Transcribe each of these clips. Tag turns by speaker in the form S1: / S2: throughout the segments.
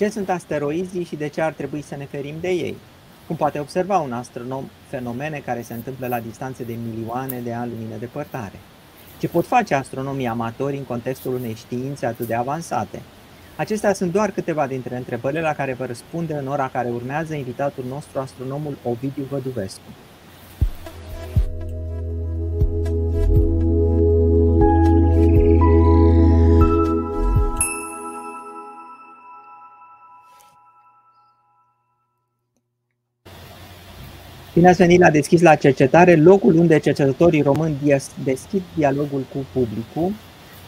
S1: Ce sunt asteroizii și de ce ar trebui să ne ferim de ei? Cum poate observa un astronom fenomene care se întâmplă la distanțe de milioane de ani lumină depărtare? Ce pot face astronomii amatori în contextul unei științe atât de avansate? Acestea sunt doar câteva dintre întrebările la care vă răspunde în ora care urmează invitatul nostru, astronomul Ovidiu Văduvescu. Bine ați venit la Deschis la Cercetare, locul unde cercetătorii români deschid dialogul cu publicul.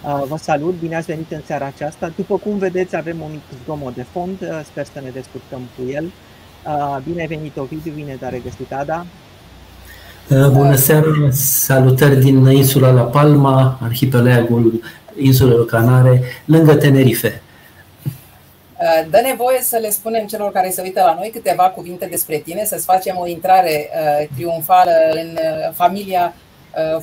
S1: Uh, vă salut, bine ați venit în seara aceasta. După cum vedeți, avem un mic zgomot de fond, uh, sper să ne descurcăm cu el. Uh, bine ai venit, Ovidiu, bine te-a regăsit, Ada.
S2: Bună seara, salutări din insula La Palma, arhipelagul insulelor Canare, lângă Tenerife.
S3: Uh, dă nevoie să le spunem celor care se uită la noi câteva cuvinte despre tine, să-ți facem o intrare uh, triumfală în uh, familia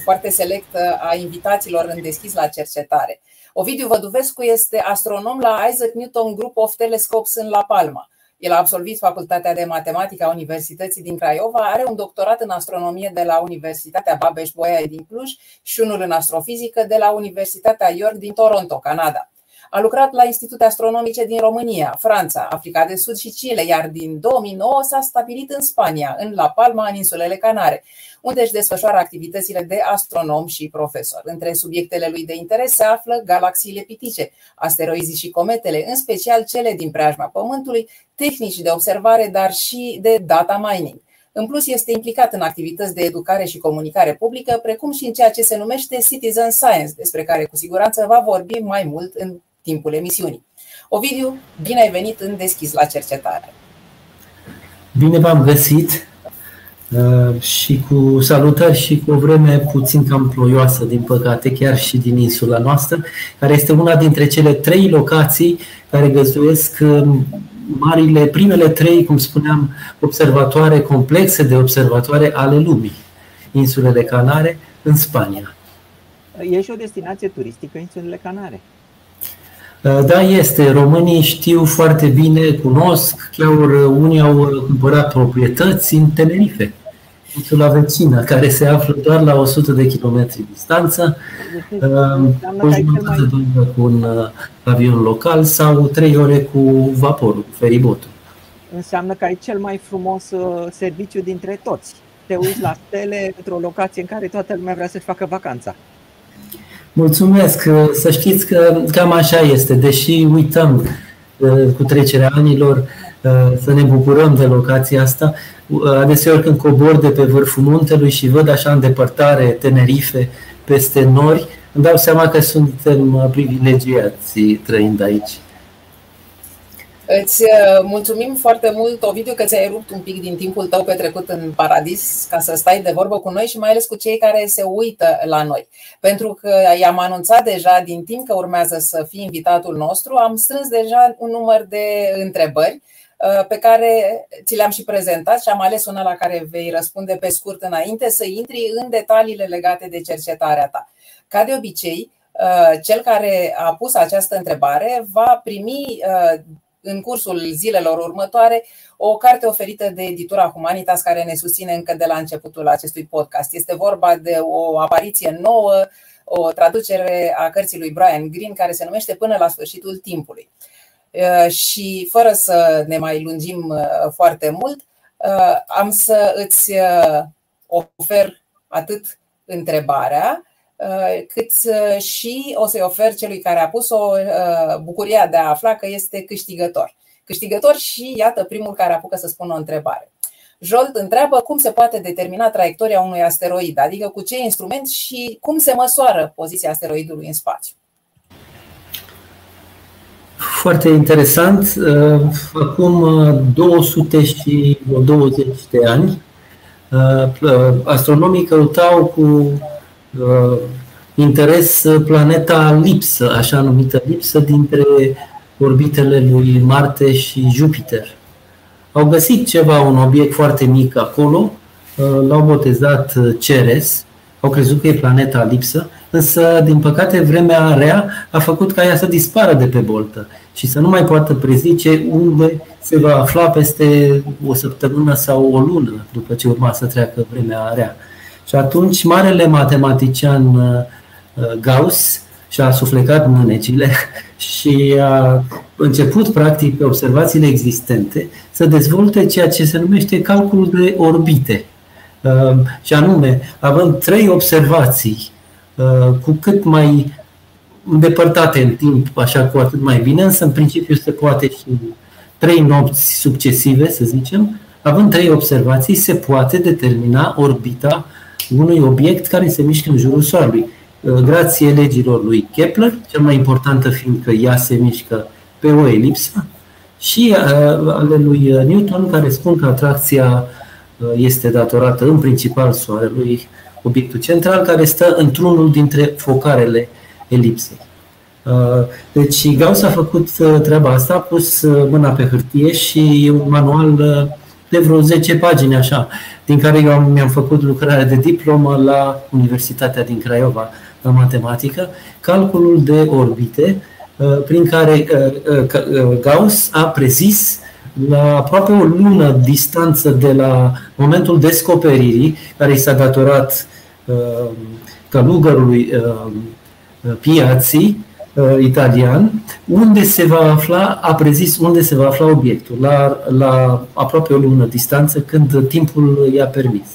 S3: foarte selectă a invitaților în deschis la cercetare. Ovidiu Văduvescu este astronom la Isaac Newton Group of Telescopes în La Palma. El a absolvit Facultatea de Matematică a Universității din Craiova, are un doctorat în astronomie de la Universitatea Babeș-Bolyai din Cluj și unul în astrofizică de la Universitatea York din Toronto, Canada. A lucrat la institute astronomice din România, Franța, Africa de Sud și Chile, iar din 2009 s-a stabilit în Spania, în La Palma, în insulele Canare, unde își desfășoară activitățile de astronom și profesor. Între subiectele lui de interes se află galaxiile pitice, asteroizii și cometele, în special cele din preajma Pământului, tehnici de observare, dar și de data mining. În plus, este implicat în activități de educare și comunicare publică, precum și în ceea ce se numește Citizen Science, despre care cu siguranță va vorbi mai mult în timpul emisiunii. Ovidiu, bine ai venit în Deschis la cercetare.
S2: Bine v-am găsit uh, și cu salutări și cu o vreme puțin cam ploioasă, din păcate, chiar și din insula noastră, care este una dintre cele trei locații care găzduiesc um, marile, primele trei, cum spuneam, observatoare complexe de observatoare ale lumii, insulele Canare, în Spania.
S1: E și o destinație turistică, insulele Canare.
S2: Uh, da, este. Românii știu foarte bine, cunosc, chiar unii au cumpărat proprietăți în Tenerife, insula vecină, care se află doar la 100 de kilometri distanță, uh, o jumătate de oră cu un uh, avion local sau trei ore cu vaporul, cu feribotul.
S1: Înseamnă că ai cel mai frumos serviciu dintre toți. Te uiți la stele într-o locație în care toată lumea vrea să-și facă vacanța.
S2: Mulțumesc. Să știți că cam așa este. Deși uităm uh, cu trecerea anilor uh, să ne bucurăm de locația asta, uh, adeseori când cobor de pe vârful muntelui și văd așa în depărtare Tenerife peste nori, îmi dau seama că suntem privilegiați trăind aici.
S3: Îți uh, mulțumim foarte mult, Ovidiu, că ți-ai rupt un pic din timpul tău petrecut în paradis ca să stai de vorbă cu noi și mai ales cu cei care se uită la noi. Pentru că i-am anunțat deja din timp că urmează să fii invitatul nostru, am strâns deja un număr de întrebări uh, pe care ți le-am și prezentat și am ales una la care vei răspunde pe scurt înainte să intri în detaliile legate de cercetarea ta. Ca de obicei, uh, cel care a pus această întrebare va primi în cursul zilelor următoare o carte oferită de editura Humanitas care ne susține încă de la începutul acestui podcast. Este vorba de o apariție nouă, o traducere a cărții lui Brian Green care se numește Până la sfârșitul timpului. Uh, și fără să ne mai lungim uh, foarte mult, uh, am să îți ofer atât întrebarea, Uh, cât uh, și o să-i ofer celui care a pus-o uh, bucuria de a afla că este câștigător. Câștigător și iată primul care apucă să spună o întrebare. Jolt întreabă cum se poate determina traiectoria unui asteroid, adică cu ce instrument și cum se măsoară poziția asteroidului în spațiu.
S2: Foarte interesant. Acum 200 și 20 de ani, astronomii căutau cu uh, interes planeta lipsă, așa numită lipsă, dintre orbitele lui Marte și Jupiter. Au găsit ceva, un obiect foarte mic acolo, l-au botezat Ceres, au crezut că e planeta lipsă, însă, din păcate, vremea rea a făcut ca ea să dispară de pe boltă și să nu mai poată prezice unde se va afla peste o săptămână sau o lună după ce urma să treacă vremea rea. Și atunci, marele matematician uh, Gauss și-a suflecat mânecile și a început, practic, pe observațiile existente, să dezvolte ceea ce se numește calculul de orbite. Uh, și anume, având trei observații uh, cu cât mai îndepărtate în timp, așa cu atât mai bine, însă în principiu se poate și trei nopți succesive, să zicem, având trei observații, se poate determina orbita unui obiect care se mișcă în jurul Soarelui. Uh, grație legilor lui Kepler, cea mai importantă fiind că ea se mișcă pe o elipsă, și ale lui Newton, care spun că atracția este datorată în principal Soarelui, obiectul central, care stă într-unul dintre focarele elipsei. Deci Gauss a făcut treaba asta, a pus mâna pe hârtie și e un manual de vreo 10 pagini așa, din care eu mi-am făcut lucrarea de diplomă la Universitatea din Craiova, la matematică, calculul de orbite, prin care Gauss a prezis la aproape o lună distanță de la momentul descoperirii, care i s-a datorat uh, călugărului uh, Piazzi, uh, italian, unde se va afla, a prezis unde se va afla obiectul, la, la aproape o lună distanță, când timpul i-a permis.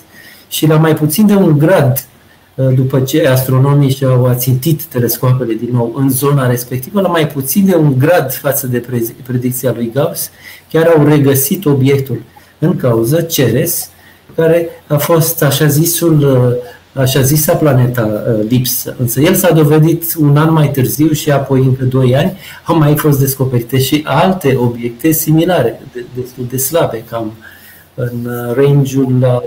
S2: Și la mai puțin de un grad Uh, după ce astronomii și-au ațintit telescoapele din nou în zona respectivă, la mai puțin de un grad față de predicția lui Gauss, chiar au regăsit obiectul în cauză, Ceres, care a fost așa zisul uh, așa zisa planeta uh, lipsă. Însă el s-a dovedit un an mai târziu și apoi încă doi ani au mai fost descoperite și alte obiecte similare, destul de slabe, cam în range-ul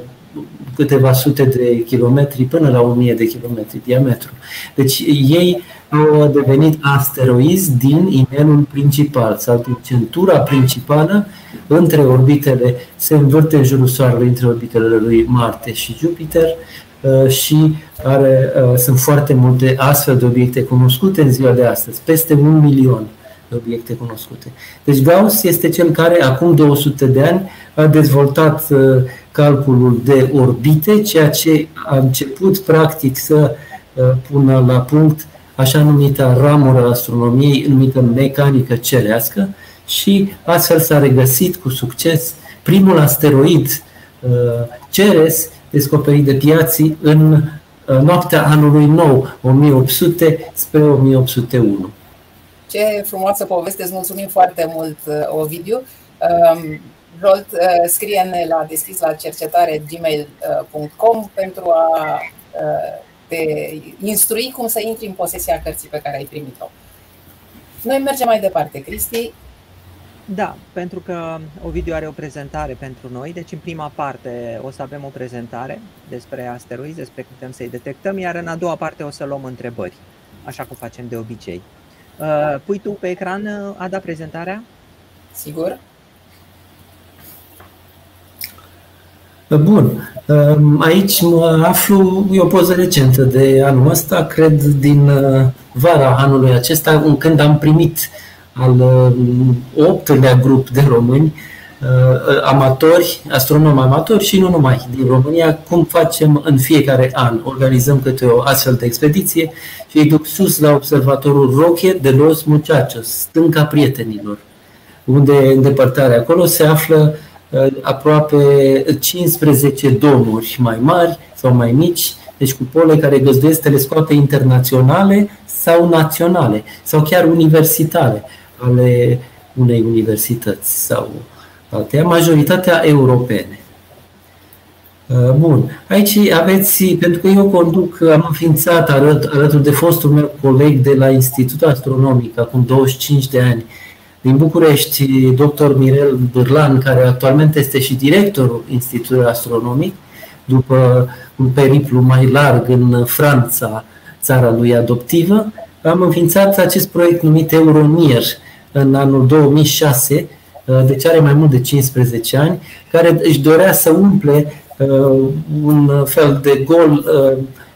S2: câteva sute de kilometri până la 1000 de kilometri diametru. Deci ei au devenit asteroizi din inelul principal sau din centura principală între orbitele, se învârte în jurul Soarelui între orbitele lui Marte și Jupiter uh, și are, uh, sunt foarte multe astfel de obiecte cunoscute în ziua de astăzi, peste un milion de obiecte cunoscute. Deci Gauss este cel care acum 200 de ani a dezvoltat uh, calculul de orbite, ceea ce a început practic să uh, pună la punct așa numita ramură astronomiei numită mecanică cerească și astfel s-a regăsit cu succes primul asteroid uh, Ceres descoperit de piații în noaptea anului nou, 1800 spre 1801.
S3: Ce frumoasă poveste, îți mulțumim foarte mult, Ovidiu. Um, Rolt, uh, scrie-ne la deschis la cercetare gmail.com pentru a uh, te instrui cum să intri în posesia cărții pe care ai primit-o. Noi mergem mai departe, Cristi.
S1: Da, pentru că Ovidiu are o prezentare pentru noi, deci în prima parte o să avem o prezentare despre asteroizi, despre cum putem să-i detectăm, iar în a doua parte o să luăm întrebări, așa cum facem de obicei. Uh, pui tu pe ecran, Ada, prezentarea?
S3: Sigur.
S2: Bun. Ehm, aici mă aflu, e o poză recentă de anul ăsta, cred din uh, vara anului acesta, când am primit al uh, optulea grup de români, uh, amatori, astronomi amatori și nu numai din România, cum facem în fiecare an. Organizăm câte o astfel de expediție și îi duc sus la observatorul Roche de Los Muchachos, stânca prietenilor, unde în depărtare acolo se află Uh, aproape 15 domuri mai mari sau mai mici, deci cupole care găzduiesc telescoape internaționale sau naționale sau chiar universitare ale unei universități sau altea, majoritatea europene. Uh, bun. Aici aveți, pentru că eu conduc, am înființat alături de fostul meu coleg de la Institutul Astronomic acum 25 de ani, din București, dr. Mirel Bârlan, care actualmente este și directorul Institutului Astronomic, după un periplu mai larg în Franța, țara lui adoptivă, am înființat acest proiect numit Euronier în anul 2006, deci are mai mult de 15 ani, care își dorea să umple un fel de gol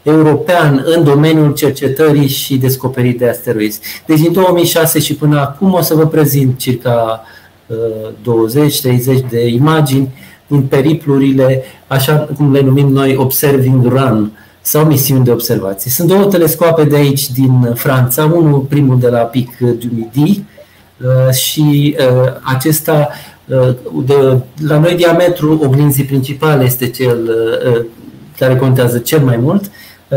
S2: european în domeniul cercetării și descoperirii de asteroizi. Deci din 2006 și până acum o să vă prezint circa 20-30 de imagini din periplurile, așa cum le numim noi, Observing Run sau misiuni de observație. Sunt două telescoape de aici din Franța, unul primul de la Pic du Midi uh, și uh, acesta uh, de, la noi diametru oglinzii principale este cel care contează cel mai mult.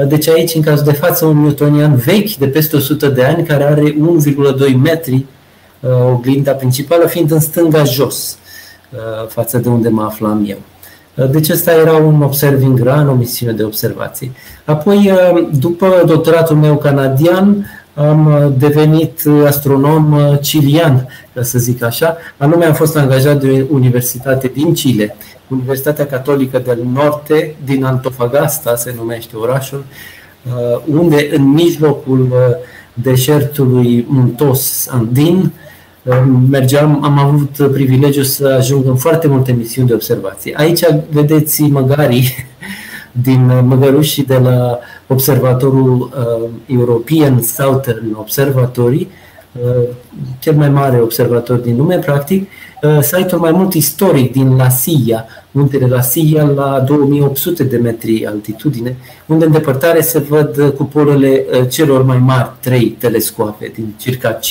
S2: Deci aici, în cazul de față, un newtonian vechi de peste 100 de ani, care are 1,2 metri oglinda principală, fiind în stânga jos față de unde mă aflam eu. Deci ăsta era un observing run, o misiune de observație. Apoi, după doctoratul meu canadian, am devenit astronom cilian, ca să zic așa. Anume am fost angajat de o universitate din Chile, Universitatea Catolică del Norte, din Antofagasta se numește orașul, unde în mijlocul deșertului muntos andin, mergeam, am avut privilegiul să ajung în foarte multe misiuni de observație. Aici vedeți măgarii din măgărușii de la observatorul uh, European Southern Observatory, uh, cel mai mare observator din lume, practic, uh, site-ul mai mult istoric din La Silla, muntele La Silla la 2800 de metri altitudine, unde în depărtare se văd cupolele uh, celor mai mari trei telescoape, din circa 15-20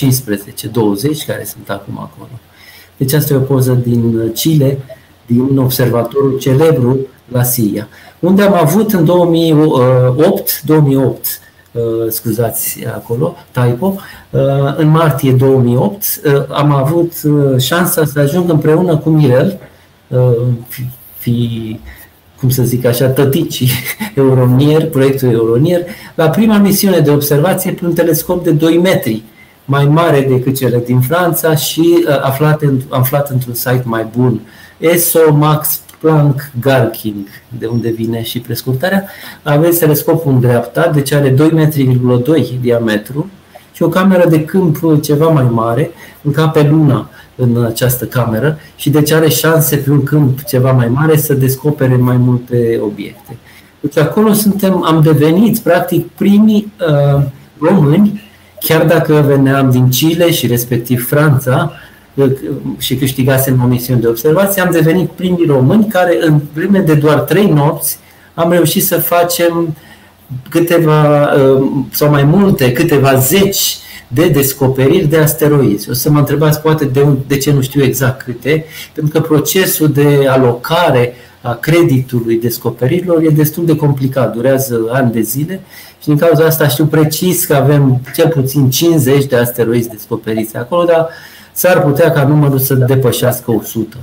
S2: care sunt acum acolo. Deci asta e o poză din Chile, din observatorul celebru La Silla, unde am avut în 2008, 2008 uh, scuzați acolo, typo, uh, în martie 2008 am avut șansa să ajung împreună cu Mirel, fi, fi cum să zic așa, tăticii Euronier, proiectul Euronier, la prima misiune de observație pe un telescop de 2 metri, mai mare decât cele din Franța și uh, aflat, în, aflat într-un site mai bun. ESO Max Planck Galking, de unde vine și prescurtarea. Aveți telescopul în dreapta, deci are 2 metri, 2 diametru și o cameră de câmp ceva mai mare, încape luna în această cameră și deci are șanse pe un câmp ceva mai mare să descopere mai multe obiecte. Deci acolo suntem, am devenit practic primii uh, români, chiar dacă veneam din Chile și respectiv Franța uh, și câștigasem o misiune de observație, am devenit primii români care în vreme de doar trei nopți am reușit să facem câteva uh, sau mai multe, câteva zeci de descoperiri de asteroizi. O să mă întrebați poate de, de ce nu știu exact câte, pentru că procesul de alocare a creditului descoperirilor e destul de complicat, durează ani de zile și din cauza asta știu precis că avem cel puțin 50 de asteroizi descoperiți acolo, dar s-ar putea ca numărul să depășească 100.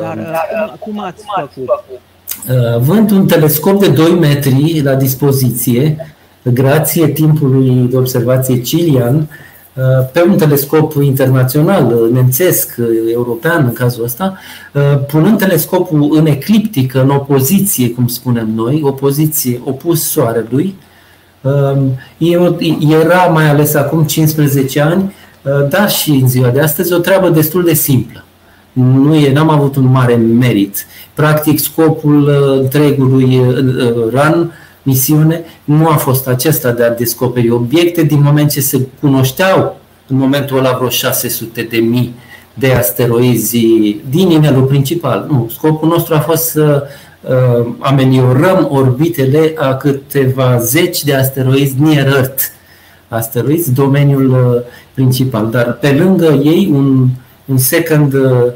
S1: Dar uh, cum ați făcut?
S2: Uh, vând un telescop de 2 metri la dispoziție grație timpului de observație cilian, uh, pe un telescop internațional, uh, nemțesc, uh, european în cazul ăsta, punând telescopul în ecliptică, în opoziție, cum spunem noi, opoziție opus Soarelui, era mai ales acum 15 ani, dar și în ziua de astăzi, o treabă destul de simplă. Nu e, n-am avut un mare merit. Practic, scopul întregului run misiune nu a fost acesta de a descoperi obiecte, din moment ce se cunoșteau în momentul ăla vreo 600 de mii de asteroizi din inelul principal. Nu, scopul nostru a fost să uh, ameliorăm orbitele a câteva zeci de asteroizi near Earth, asteroizi, domeniul uh, principal. Dar pe lângă ei un, un second uh,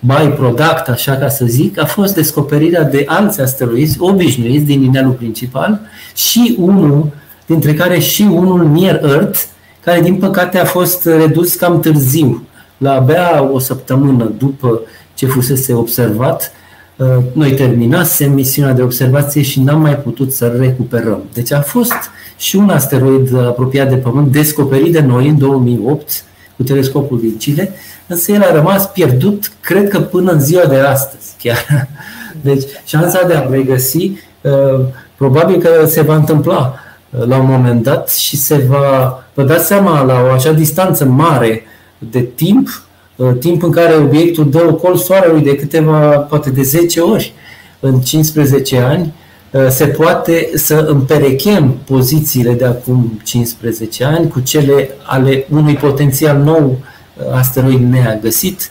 S2: byproduct, așa ca să zic, a fost descoperirea de alți asteroizi obișnuiți din inelul principal și unul, dintre care și unul near Earth, care din păcate a fost redus cam târziu, la abia o săptămână după ce fusese observat. Uh, noi terminasem misiunea de observație și n-am mai putut să recuperăm. Deci a fost și un asteroid apropiat de Pământ descoperit de noi în 2008 cu telescopul din Chile, însă el a rămas pierdut, cred că până în ziua de astăzi chiar. Deci șansa de a regăsi uh, probabil că se va întâmpla uh, la un moment dat și se va, vă dați seama, la o așa distanță mare de timp, timp în care obiectul dă ocol soarelui de câteva, poate de 10 ori în 15 ani, se poate să împerechem pozițiile de acum 15 ani cu cele ale unui potențial nou asteroid neagăsit,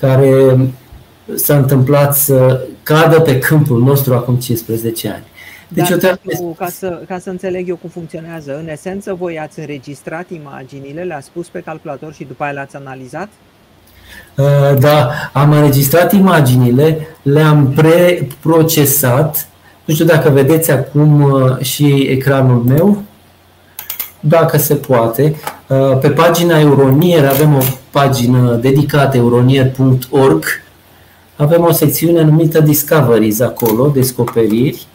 S2: care s-a întâmplat să cadă pe câmpul nostru acum 15 ani.
S1: Deci Dar eu ca, să, ca să înțeleg eu cum funcționează, în esență voi ați înregistrat imaginile, le-ați pus pe calculator și după aia le-ați analizat?
S2: Uh, da, am înregistrat imaginile, le-am preprocesat. Nu știu dacă vedeți acum uh, și ecranul meu, dacă se poate. Uh, pe pagina Euronier avem o pagină dedicată euronier.org. Avem o secțiune numită Discoveries acolo, descoperiri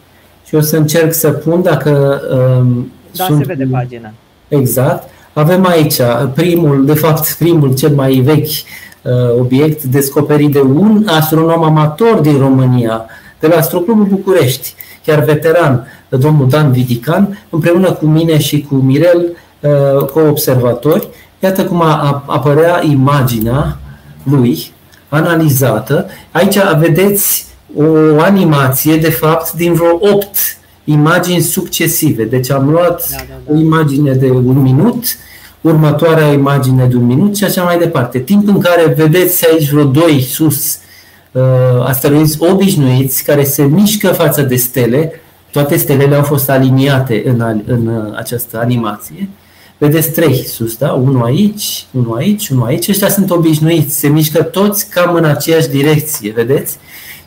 S2: și o să încerc să pun dacă
S1: um, da, sunt... se vede pagina.
S2: Exact. Avem aici primul, de fapt primul cel mai vechi uh, obiect descoperit de un astronom amator din România, de la Astroclubul București, chiar veteran, domnul Dan Vidican, împreună cu mine și cu Mirel, uh, co-observatori. Iată cum a, apărea imaginea lui analizată. Aici vedeți o animație, de fapt, din vreo 8 imagini succesive. Deci am luat da, da, da. o imagine de un minut, următoarea imagine de un minut și așa mai departe. Timp în care vedeți aici vreo doi sus uh, asteroizi obișnuiți care se mișcă față de stele, toate stelele au fost aliniate în, în uh, această animație. Vedeți trei sus, da? Unul aici, unul aici, unul aici. Ăștia sunt obișnuiți, se mișcă toți cam în aceeași direcție, vedeți?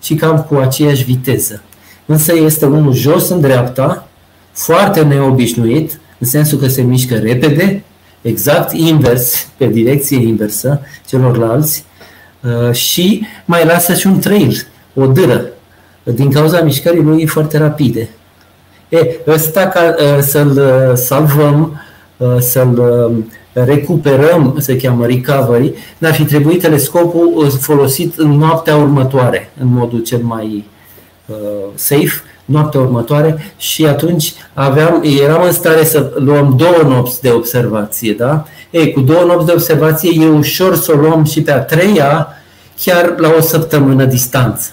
S2: Și cam cu aceeași viteză. Însă este unul jos în dreapta, foarte neobișnuit, în sensul că se mișcă repede, exact invers, pe direcție inversă celorlalți uh, și mai lasă și un trail, o dâră, din cauza mișcării lui foarte rapide. E, ăsta ca uh, să-l uh, salvăm, să-l recuperăm, se cheamă recovery, dar ar fi trebuit telescopul uh, folosit în noaptea următoare, în modul cel mai uh, safe, noaptea următoare și atunci aveam, eram în stare să luăm două nopți de observație, da? Ei, cu două nopți de observație e ușor să o luăm și pe a treia, chiar la o săptămână distanță.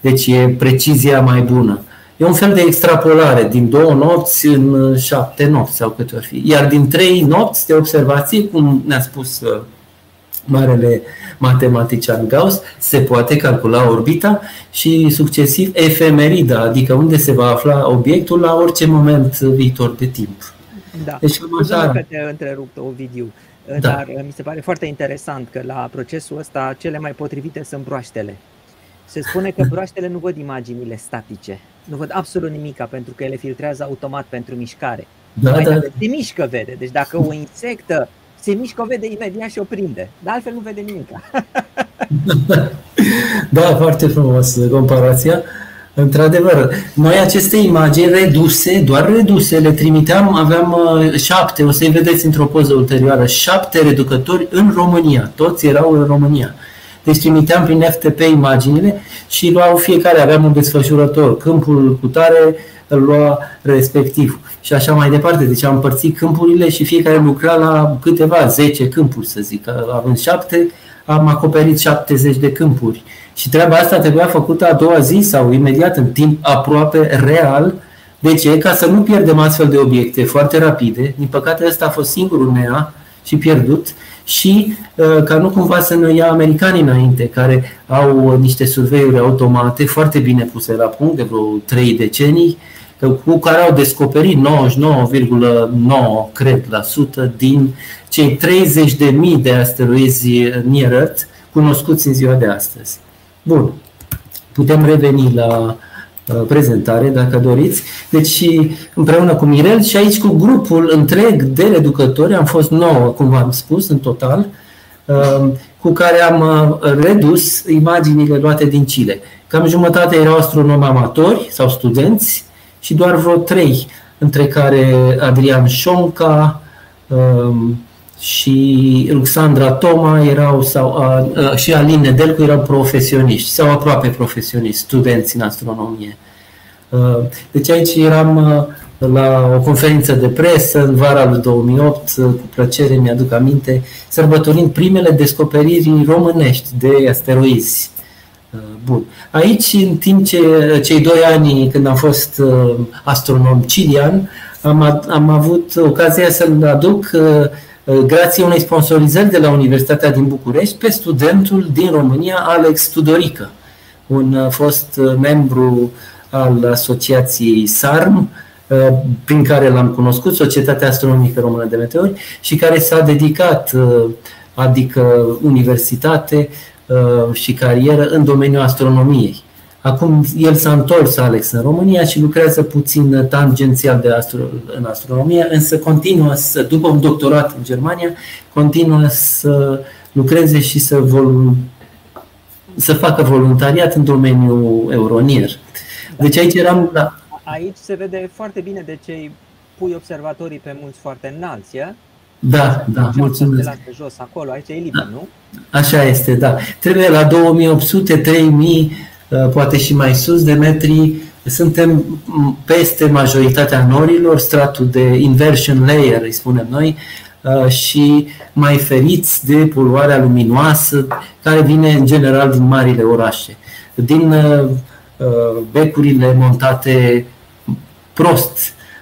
S2: Deci e precizia mai bună. E un fel de extrapolare din două nopți în uh, șapte nopți sau câte ori fi. Iar din trei nopți de observație, cum ne-a spus uh, marele matematician Gauss, se poate calcula orbita și succesiv efemerida, adică unde se va afla obiectul la orice moment viitor de timp.
S1: Da. Deci, așa... că te întrerup, Ovidiu, da. dar uh, mi se pare foarte interesant că la procesul ăsta cele mai potrivite sunt broaștele. Se spune că broaștele nu văd imaginile statice, nu văd absolut nimica pentru că ele filtrează automat pentru mișcare. Da, Mai da. Se mișcă, vede. Deci dacă o insectă se mișcă, o vede imediat și o prinde. Dar altfel nu vede nimica.
S2: da, foarte frumos comparația. Într-adevăr, noi aceste imagini reduse, doar reduse, le trimiteam, aveam uh, șapte, o să-i vedeți într-o poză ulterioară, șapte reducători în România. Toți erau în România. Deci trimiteam prin FTP imaginile și luau fiecare, aveam un desfășurător, câmpul cu tare îl lua respectiv și așa mai departe. Deci am împărțit câmpurile și fiecare lucra la câteva, 10 câmpuri să zic. Având șapte, am acoperit 70 de câmpuri. Și treaba asta trebuia făcută a doua zi sau imediat în timp aproape real. De ce? Ca să nu pierdem astfel de obiecte foarte rapide. Din păcate ăsta a fost singurul NEA și pierdut și uh, ca nu cumva să ne ia americanii înainte, care au niște surveiuri automate foarte bine puse la punct de vreo 3 decenii, cu care au descoperit 99,9 cred la sută din cei 30.000 de asteroizi near Earth cunoscuți în ziua de astăzi. Bun, putem reveni la Uh, prezentare, dacă doriți. Deci împreună cu Mirel și aici cu grupul întreg de reducători, am fost nouă, cum v-am spus, în total, uh, cu care am uh, redus imaginile luate din Chile. Cam jumătate erau astronomi amatori sau studenți și doar vreo trei, între care Adrian Șonca și Ruxandra Toma erau, sau, și Aline Nedelcu erau profesioniști sau aproape profesioniști, studenți în astronomie. Uh, deci aici eram uh, la o conferință de presă în vara lui 2008, cu plăcere mi-aduc aminte, sărbătorind primele descoperiri românești de asteroizi. Bun. Aici, în timp ce cei doi ani când am fost astronom cilian, am, am avut ocazia să-l aduc grație unei sponsorizări de la Universitatea din București pe studentul din România, Alex Tudorică, un fost membru al Asociației SARM, Uh, prin care l-am cunoscut, Societatea Astronomică Română de Meteori, și care s-a dedicat, uh, adică universitate uh, și carieră în domeniul astronomiei. Acum el s-a întors, Alex, în România și lucrează puțin tangențial de astro- în astronomie, însă continuă să, după un doctorat în Germania, continuă să lucreze și să, vol- să facă voluntariat în domeniul euronier. Deci aici eram la,
S1: aici se vede foarte bine de ce pui observatorii pe mulți foarte înalți, ia?
S2: Da, da, mulțumesc.
S1: De la jos, acolo, aici e liber, da. nu?
S2: Așa este, da. Trebuie la 2800, 3000, uh, poate și mai sus de metri, suntem peste majoritatea norilor, stratul de inversion layer, îi spunem noi, uh, și mai feriți de poluarea luminoasă care vine în general din marile orașe. Din uh, becurile montate prost,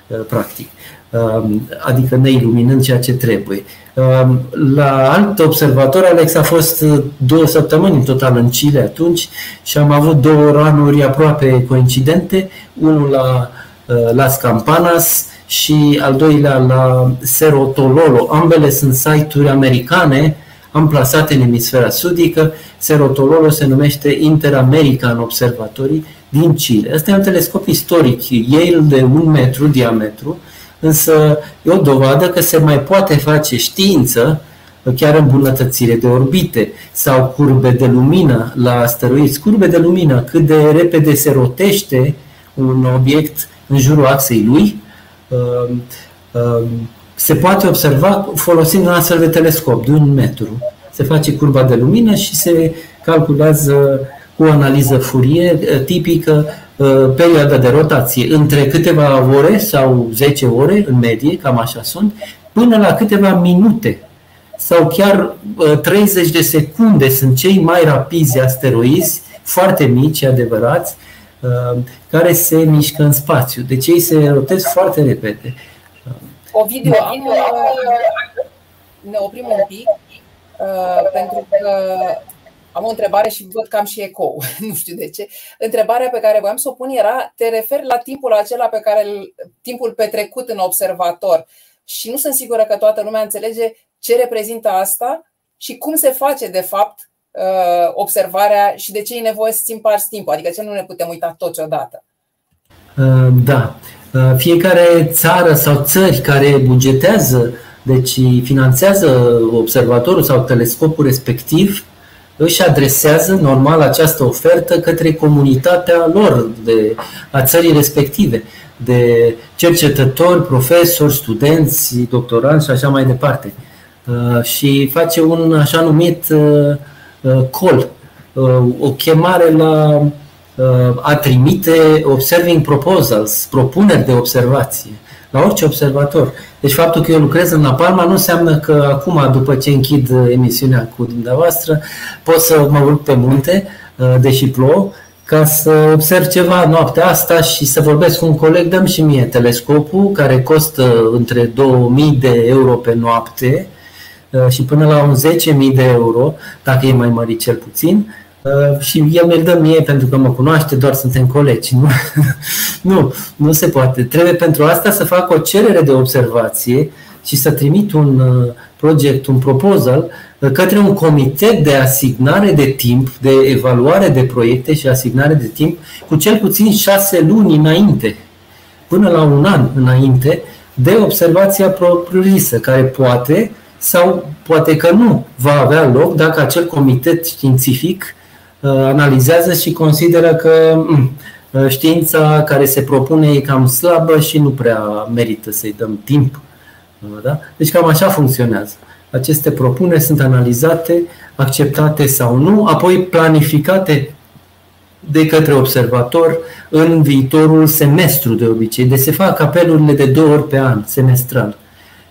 S2: uh, practic, um, adică neiluminând ceea ce trebuie. Um, la alt observator, Alex a fost uh, două săptămâni în total în Chile atunci și am avut două ranuri aproape coincidente, unul la uh, Las Campanas și al doilea la Cerro Tololo. Ambele sunt site-uri americane amplasate în emisfera sudică. Cerro Tololo se numește Interamerican Observatory din Chile. Asta e un telescop istoric, Yale de un metru diametru, însă e o dovadă că se mai poate face știință, chiar îmbunătățire de orbite sau curbe de lumină la asteroizi, curbe de lumină, cât de repede se rotește un obiect în jurul axei lui, um, um, se poate observa folosind un astfel de telescop de un metru. Se face curba de lumină și se calculează cu o analiză furie eh, tipică eh, perioada de rotație între câteva ore sau 10 ore în medie, cam așa sunt, până la câteva minute sau chiar 30 eh, de secunde sunt cei mai rapizi asteroizi, foarte mici, adevărați, care se mișcă în spațiu. Deci ei se rotez foarte repede.
S3: Ovidiu, am, ne oprim un pic, pentru că am o întrebare și văd că am și ecou, nu știu de ce. Întrebarea pe care voiam să o pun era, te referi la timpul acela pe care timpul petrecut în observator și nu sunt sigură că toată lumea înțelege ce reprezintă asta și cum se face de fapt uh, observarea și de ce e nevoie să-ți împarți timpul, adică ce nu ne putem uita toți odată.
S2: Uh, da. Uh, fiecare țară sau țări care bugetează, deci finanțează observatorul sau telescopul respectiv, își adresează normal această ofertă către comunitatea lor, de, a țării respective, de cercetători, profesori, studenți, doctoranți și așa mai departe. Uh, și face un așa numit uh, uh, call, o chemare la a trimite observing proposals, propuneri de observație la orice observator. Deci faptul că eu lucrez în La Palma nu înseamnă că acum, după ce închid emisiunea cu dumneavoastră, pot să mă urc pe munte, uh, deși plouă, ca să observ ceva noaptea asta și să vorbesc cu un coleg, dăm și mie telescopul, care costă între 2000 de euro pe noapte uh, și până la un 10.000 de euro, dacă e mai mărit cel puțin, Uh, și el mi-l dă mie pentru că mă cunoaște, doar suntem colegi. Nu? nu, nu se poate. Trebuie pentru asta să fac o cerere de observație și să trimit un uh, proiect, un proposal uh, către un comitet de asignare de timp, de evaluare de proiecte și asignare de timp cu cel puțin șase luni înainte, până la un an înainte, de observația propriu-zisă, care poate sau poate că nu va avea loc dacă acel comitet științific Uh, analizează și consideră că mm, uh, știința care se propune e cam slabă și nu prea merită să-i dăm timp. Uh, da? Deci cam așa funcționează. Aceste propuneri sunt analizate, acceptate sau nu, apoi planificate de către observator în viitorul semestru de obicei. Deci se fac apelurile de două ori pe an, semestral.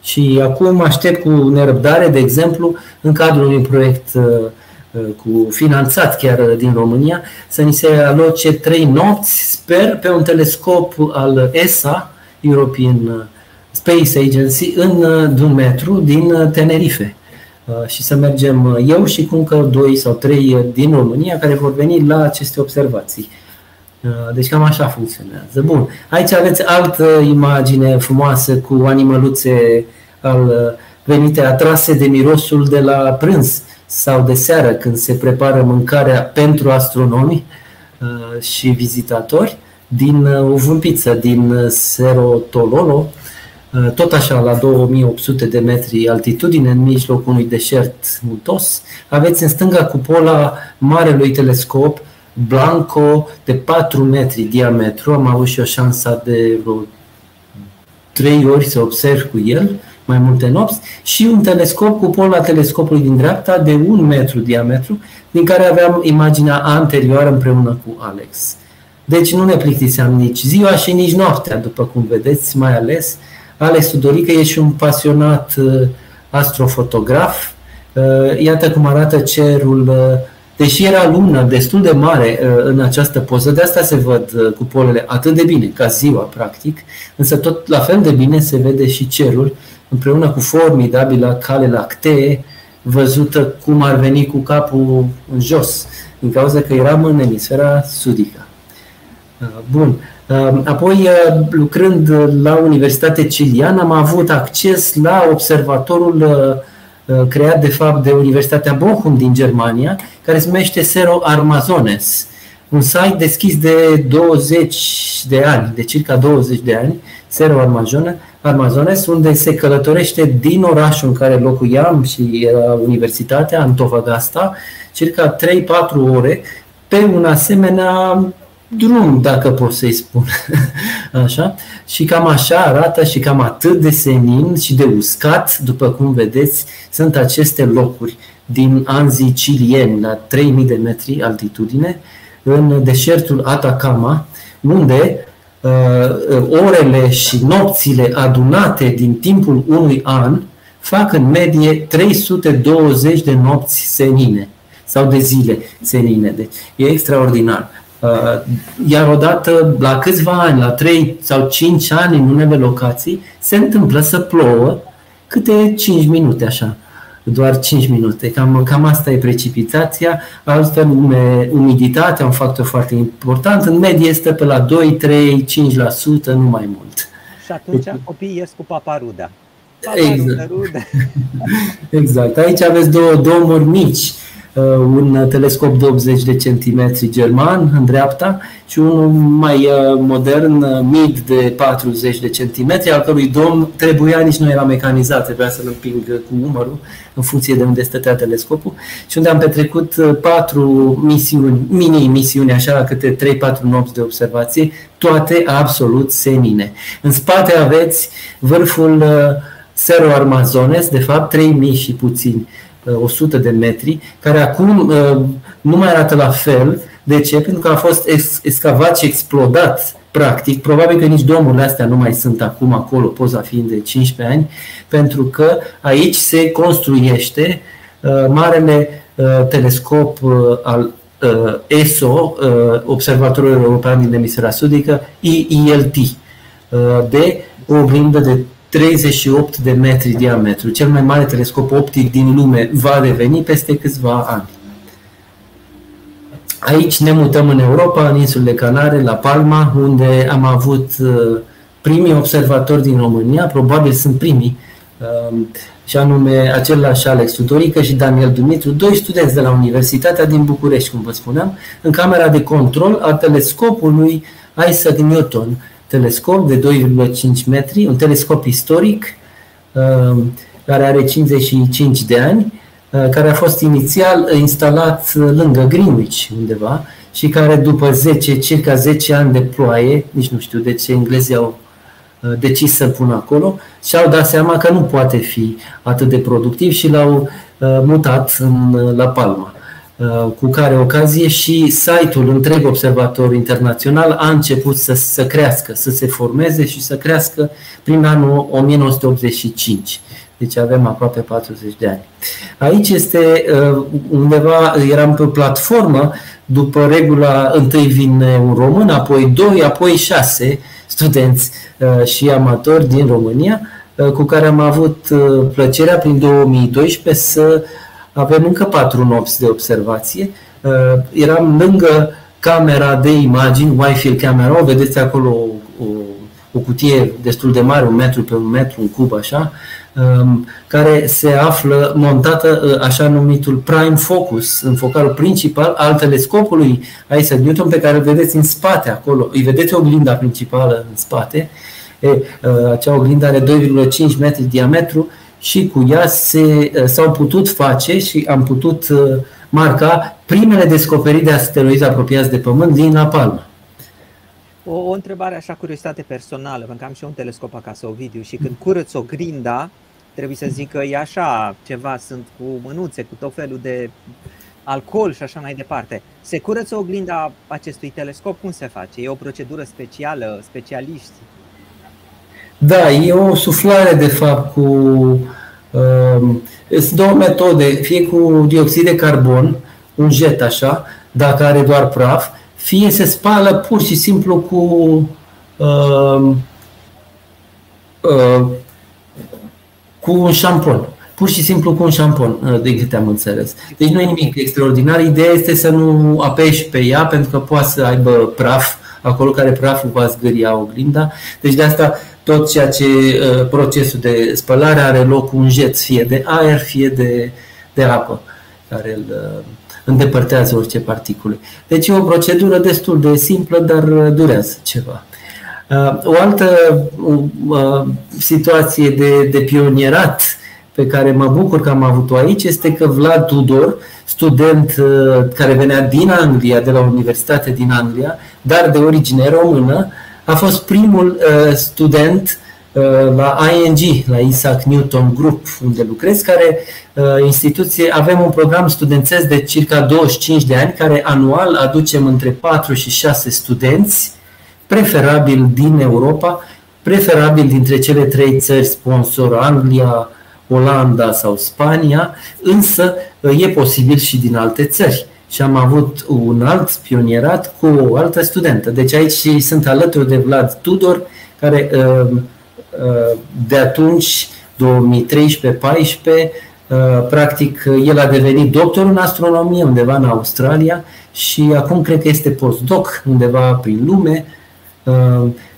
S2: Și acum aștept cu nerăbdare, de exemplu, în cadrul unui proiect uh, uh, cu finanțat chiar din România, să ni se aloce trei nopți, sper, pe un telescop al ESA, European Space Agency, în Dumetru din Tenerife. Și să mergem eu și cu încă doi sau trei din România care vor veni la aceste observații. Deci cam așa funcționează. Bun. Aici aveți altă imagine frumoasă cu animăluțe al venite atrase de mirosul de la prânz sau de seară când se prepară mâncarea pentru astronomi și vizitatori din o vâmpiță din Serotololo, tot așa la 2800 de metri altitudine în mijlocul unui deșert mutos. Aveți în stânga cupola marelui telescop Blanco de 4 metri diametru. Am avut și o șansa de vreo 3 ori să observ cu el mai multe nopți și un telescop, cupola telescopului din dreapta de 1 metru diametru, din care aveam imaginea anterioară împreună cu Alex. Deci nu ne plictiseam nici ziua și nici noaptea, după cum vedeți, mai ales. Alex Tudorică e și un pasionat uh, astrofotograf. Uh, iată cum arată cerul, uh, deși era lună destul de mare în această poză, de asta se văd cupolele atât de bine, ca ziua, practic, însă tot la fel de bine se vede și cerul, împreună cu formidabila cale lactee, văzută cum ar veni cu capul în jos, din cauza că eram în emisfera sudică. Bun. Apoi, lucrând la Universitatea Ciliană, am avut acces la observatorul creat de fapt de Universitatea Bochum din Germania, care se numește Sero Armazones. Un site deschis de 20 de ani, de circa 20 de ani, Sero Armazones, unde se călătorește din orașul în care locuiam și era Universitatea, Antofagasta, circa 3-4 ore, pe un asemenea drum, dacă pot să-i spun. așa? Și cam așa arată și cam atât de senin și de uscat, după cum vedeți, sunt aceste locuri din anzii cilieni, la 3000 de metri altitudine, în deșertul Atacama, unde uh, orele și nopțile adunate din timpul unui an fac în medie 320 de nopți senine sau de zile senine. Deci e extraordinar. Uh, iar odată, la câțiva ani, la 3 sau 5 ani în unele locații, se întâmplă să plouă câte 5 minute așa, doar 5 minute. Cam, cam asta e precipitația, altfel umiditatea, un factor foarte important, în medie este pe la 2, 3, 5%, nu mai mult.
S1: Și atunci deci, copiii ies cu paparuda.
S2: Exact. exact. Aici aveți două domuri mici Uh, un telescop de 80 de centimetri german în dreapta și unul mai uh, modern, uh, mid de 40 de centimetri, al cărui domn trebuia, nici nu era mecanizat, trebuia să-l împing cu umărul în funcție de unde stătea telescopul și unde am petrecut patru misiuni, mini-misiuni, așa, câte 3-4 nopți de observație, toate absolut senine. În spate aveți vârful Cerro Armazones, de fapt 3000 și puțini 100 de metri, care acum uh, nu mai arată la fel. De ce? Pentru că a fost excavat și explodat practic, probabil că nici domurile astea nu mai sunt acum acolo, poza fiind de 15 ani, pentru că aici se construiește uh, marele uh, telescop al ESO, Observatorul European din Emisfera Sudică, IELT, de o oglindă de 38 de metri diametru. Cel mai mare telescop optic din lume va deveni peste câțiva ani. Aici ne mutăm în Europa, în insulele Canare, la Palma, unde am avut uh, primii observatori din România, probabil sunt primii, um, și anume același Alex Tudorică și Daniel Dumitru, doi studenți de la Universitatea din București, cum vă spuneam, în camera de control a telescopului Isaac Newton, telescop de 2,5 metri, un telescop istoric uh, care are 55 de ani, uh, care a fost inițial instalat lângă Greenwich undeva și care după 10, circa 10 ani de ploaie, nici nu știu de ce englezii au uh, decis să pună acolo și au dat seama că nu poate fi atât de productiv și l-au mutat în La Palma. Cu care ocazie și site-ul întreg observator internațional a început să, să crească, să se formeze și să crească prin anul 1985. Deci avem aproape 40 de ani. Aici este undeva, eram pe o platformă, după regula întâi vine un român, apoi doi, apoi șase studenți și amatori din România, cu care am avut plăcerea prin 2012 să avem încă patru nopți de observație. Uh, eram lângă camera de imagini, Wi-Fi camera, o vedeți acolo o, o, o cutie destul de mare, un metru pe un metru, un cub așa, um, care se află montată uh, așa numitul prime focus, în focalul principal al telescopului Isaac Newton pe care îl vedeți în spate acolo. Îi vedeți oglinda principală în spate. E, uh, acea oglindă are 2,5 metri diametru și cu ea se, uh, s-au putut face și am putut uh, marca primele descoperiri de asteroizi apropiați de Pământ din La Palma.
S1: O, o întrebare așa, curiozitate personală, pentru că am și eu un telescop acasă, Ovidiu, și când curăț o grinda, trebuie să zic că e așa, ceva, sunt cu mânuțe, cu tot felul de alcool și așa mai departe. Se curăță oglinda acestui telescop? Cum se face? E o procedură specială, specialiști?
S2: Da, e o suflare de fapt cu. Uh, sunt două metode, fie cu dioxid de carbon, un jet așa, dacă are doar praf, fie se spală pur și simplu cu uh, uh, cu un șampon. Pur și simplu cu un șampon, uh, de câte am înțeles. Deci nu e nimic extraordinar. Ideea este să nu apeși pe ea, pentru că poate să aibă praf acolo care praful va zgâria oglinda. Deci de asta tot ceea ce uh, procesul de spălare are loc un jet, fie de aer, fie de, de apă, care îl uh, îndepărtează orice particule. Deci e o procedură destul de simplă, dar uh, durează ceva. O altă situație de, de pionierat pe care mă bucur că am avut-o aici este că Vlad Tudor, student care venea din Anglia, de la Universitate din Anglia, dar de origine română, a fost primul uh, student uh, la ING, la Isaac Newton Group, unde lucrez, care uh, instituție, avem un program studențesc de circa 25 de ani, care anual aducem între 4 și 6 studenți, preferabil din Europa, preferabil dintre cele trei țări sponsor, Anglia, Olanda sau Spania, însă e posibil și din alte țări și am avut un alt pionierat cu o altă studentă. Deci aici sunt alături de Vlad Tudor, care uh, uh, de atunci, 2013-14, uh, practic el a devenit doctor în astronomie undeva în Australia și acum cred că este postdoc undeva prin lume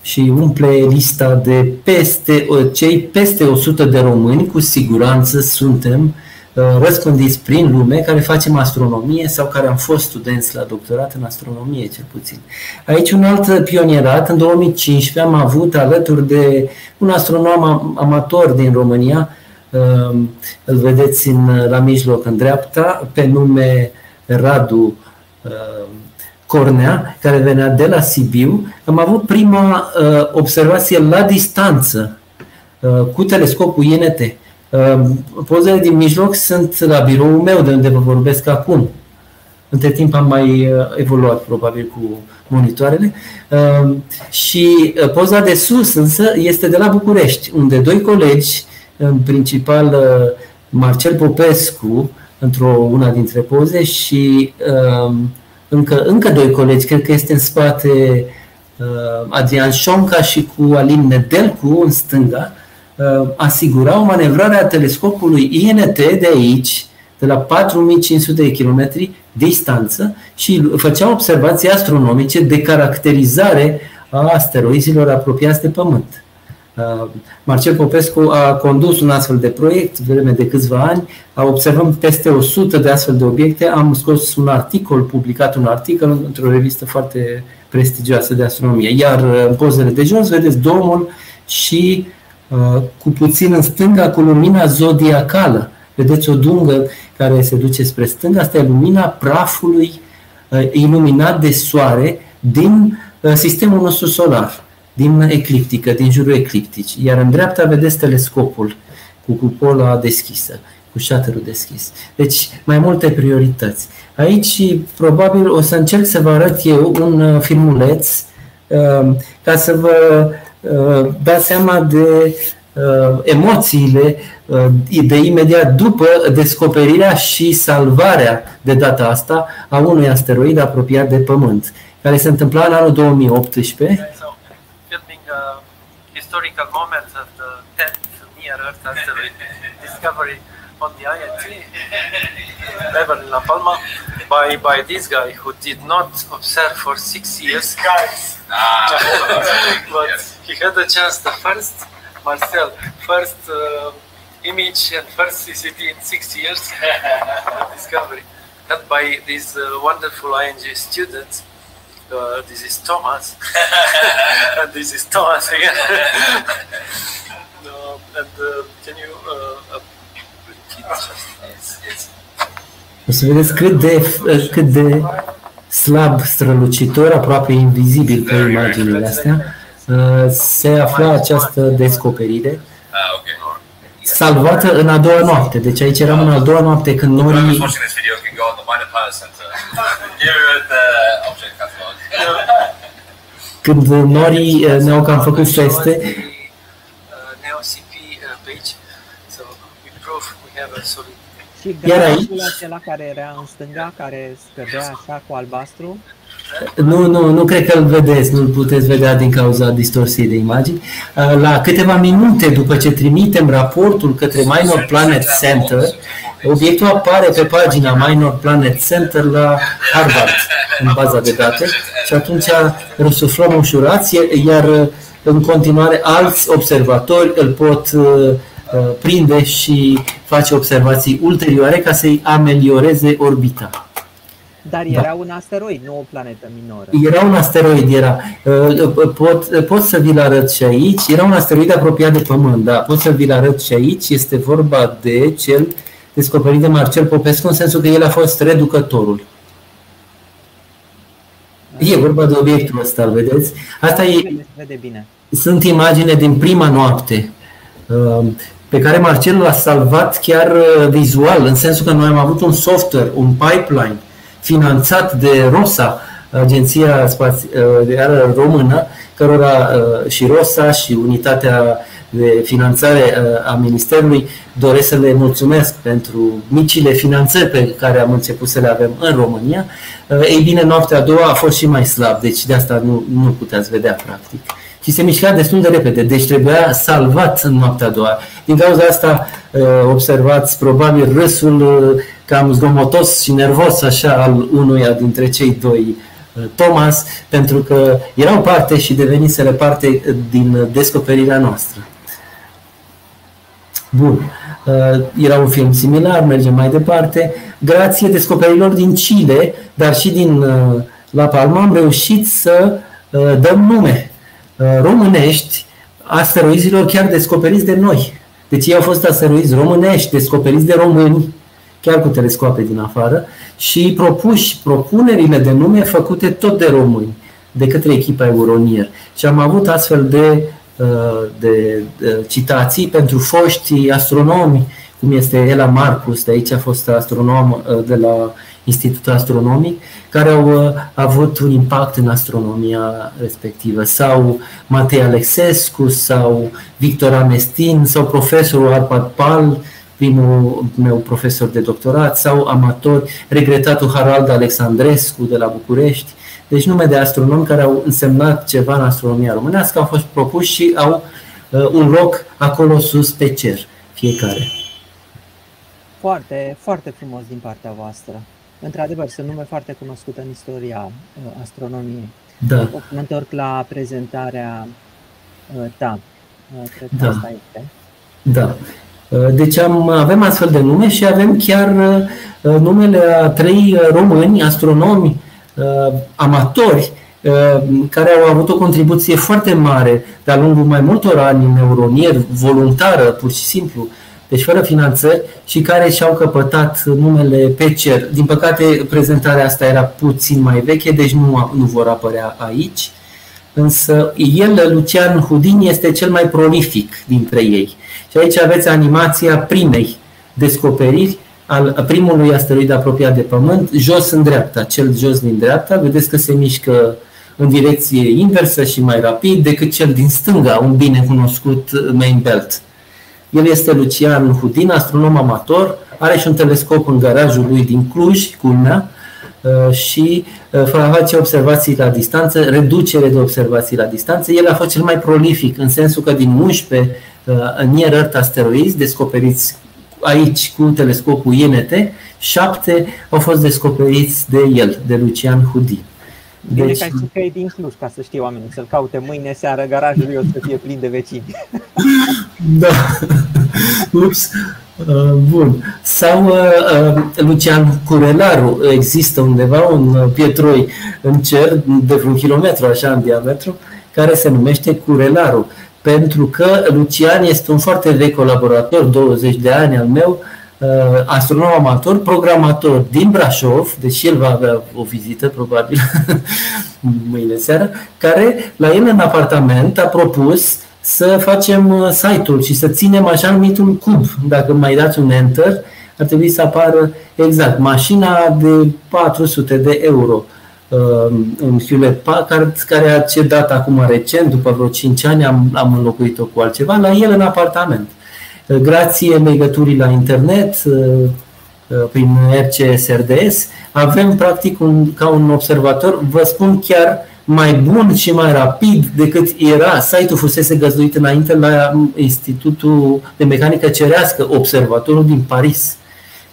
S2: și umple lista de peste, cei peste 100 de români, cu siguranță suntem uh, Uh, răspândiți prin lume care facem astronomie sau care am fost studenți la doctorat în astronomie, cel puțin. Aici un alt pionierat, în 2015 am avut alături de un astronom amator din România, uh, îl vedeți în, la mijloc în dreapta, pe nume Radu uh, Cornea, care venea de la Sibiu. Am avut prima observație la distanță cu telescopul INT Ehm, pozele din mijloc sunt la biroul meu, de unde vă vorbesc acum. Între timp am mai eh, evoluat probabil cu monitoarele. Ehm, și eh, poza de sus însă este de la București, unde doi colegi, în principal eh, Marcel Popescu, într-o una dintre poze și ehm, încă, încă doi colegi, cred că este în spate Adrian Șonca și cu Alin Nedelcu în stânga, Uh, asigurau manevrarea telescopului INT de aici, de la 4500 de kilometri distanță și făceau observații astronomice de caracterizare a asteroizilor apropiați de Pământ. Uh, Marcel Popescu a condus un astfel de proiect vreme de câțiva ani, a observat peste 100 de astfel de obiecte, am scos un articol, publicat un articol într-o revistă foarte prestigioasă de astronomie. Iar uh, în pozele de jos vedeți domul și Uh, cu puțin în stânga cu lumina zodiacală. Vedeți o dungă care se duce spre stânga, asta e lumina prafului uh, iluminat de soare din uh, sistemul nostru solar, din ecliptică, din jurul ecliptici. Iar în dreapta vedeți telescopul cu cupola deschisă. cu shutterul deschis. Deci, mai multe priorități. Aici, probabil, o să încerc să vă arăt eu un uh, filmuleț uh, ca să vă uh, dați seama de emoțiile de imediat după descoperirea și salvarea de data asta a unui asteroid apropiat de Pământ, care se întâmpla în anul 2018. historical moment of the 10th near Earth asteroid discovery on the INT level in La Palma by, by this guy who did not observe for six years. Ah, but yes. he had a chance the first, Marcel, first uh, image and first CCD in six years discovery had by these uh, wonderful ING students. Uh, this is Thomas, and this is Thomas again. and uh, can you uh, o să vedeți cât de, cât de slab, strălucitor, aproape invizibil pe imaginile astea, uh, se afla această descoperire salvată în a doua noapte. Deci aici eram în a doua noapte când norii... Când norii uh, ne-au cam făcut feste,
S1: Și gradul acela care era în stânga, care scădea așa cu albastru?
S2: Nu, nu, nu cred că îl vedeți, nu-l puteți vedea din cauza distorsiei de imagini. La câteva minute după ce trimitem raportul către Minor Planet Center, obiectul apare pe pagina Minor Planet Center la Harvard, în baza de date, și atunci răsuflăm ușurație, iar în continuare alți observatori îl pot Uh, prinde și face observații ulterioare ca să-i amelioreze orbita.
S1: Dar da. era da. un asteroid, nu o planetă minoră.
S2: Era un asteroid, era. Uh, pot, pot să vi-l arăt și aici. Era un asteroid apropiat de Pământ, da. Pot să vi-l arăt și aici. Este vorba de cel descoperit de Marcel Popescu, în sensul că el a fost reducătorul. E vorba de obiectul ăsta, vedeți? Asta e.
S1: Vede bine.
S2: Sunt imagine din prima noapte. Uh, pe care Marcel l-a salvat chiar uh, vizual, în sensul că noi am avut un software, un pipeline finanțat de ROSA, Agenția Spațială uh, Română, cărora uh, și ROSA și unitatea de finanțare a Ministerului doresc să le mulțumesc pentru micile finanțări pe care am început să le avem în România. Ei bine, noaptea a doua a fost și mai slab, deci de asta nu, nu puteți vedea practic și se mișca destul de repede, deci trebuia salvat în noaptea a doua. Din cauza asta uh, observați probabil râsul uh, cam zgomotos și nervos așa al unuia dintre cei doi uh, Thomas, pentru că erau parte și deveniseră parte din descoperirea noastră. Bun. Era un film similar, mergem mai departe. Grație descoperirilor din Chile, dar și din La Palma, am reușit să dăm nume Uh, românești asteroizilor chiar descoperiți de noi. Deci ei au fost asteroizi românești descoperiți de români, chiar cu telescoape din afară, și propuși propunerile de nume făcute tot de români, de către echipa Euronier. Și am avut astfel de, uh, de, de citații pentru foști astronomi, cum este Ela Marcus, de aici a fost astronom uh, de la Institutul Astronomic, care au uh, avut un impact în astronomia respectivă, sau Matei Alexescu, sau Victor Amestin, sau profesorul Arpad Pal, primul meu profesor de doctorat, sau amatori, regretatul Harald Alexandrescu de la București, deci nume de astronomi care au însemnat ceva în astronomia românească, au fost propuși și au uh, un loc acolo sus pe cer, fiecare.
S1: Foarte, foarte frumos din partea voastră. Într-adevăr, sunt nume foarte cunoscute în istoria uh, astronomiei.
S2: Da.
S1: Mă întorc la prezentarea uh, ta. Uh, cred că da. asta este.
S2: Da. Deci am, avem astfel de nume și avem chiar numele a trei români, astronomi, amatori, care au avut o contribuție foarte mare de-a lungul mai multor ani în Euronier, voluntară, pur și simplu, deci fără finanțări și care și-au căpătat numele pe cer. Din păcate, prezentarea asta era puțin mai veche, deci nu, nu vor apărea aici. Însă el, Lucian Hudin, este cel mai prolific dintre ei. Și aici aveți animația primei descoperiri al primului asteroid apropiat de Pământ, jos în dreapta, cel jos din dreapta, vedeți că se mișcă în direcție inversă și mai rapid decât cel din stânga, un bine cunoscut main belt. El este Lucian Hudin, astronom amator, are și un telescop în garajul lui din Cluj, culmea, uh, și uh, face observații la distanță, reducere de observații la distanță. El a fost cel mai prolific în sensul că din 11 uh, near Earth asteroizi descoperiți aici cu telescopul INT, șapte au fost descoperiți de el, de Lucian Hudi.
S1: Bine deci... că ai că e din Cluj, ca să știe oamenii, să-l caute mâine seară, garajul lui o să fie plin de vecini.
S2: Da. Ups. Uh, bun. Sau uh, uh, Lucian Curelaru, există undeva un pietroi în cer de vreun kilometru așa în diametru, care se numește Curelaru pentru că Lucian este un foarte vechi colaborator, 20 de ani al meu, uh, astronom amator, programator din Brașov, deci el va avea o vizită probabil mâine seară, care la el în apartament a propus să facem uh, site-ul și să ținem așa numitul cub. Dacă mai dați un enter, ar trebui să apară exact mașina de 400 de euro în Hewlett Packard, care a cedat acum recent, după vreo 5 ani, am, am înlocuit-o cu altceva, la el în apartament. Uh, grație legăturii la internet, uh, uh, prin RCSRDS, avem practic un, ca un observator, vă spun chiar mai bun și mai rapid decât era. Site-ul fusese găzduit înainte la Institutul de Mecanică Cerească, observatorul din Paris,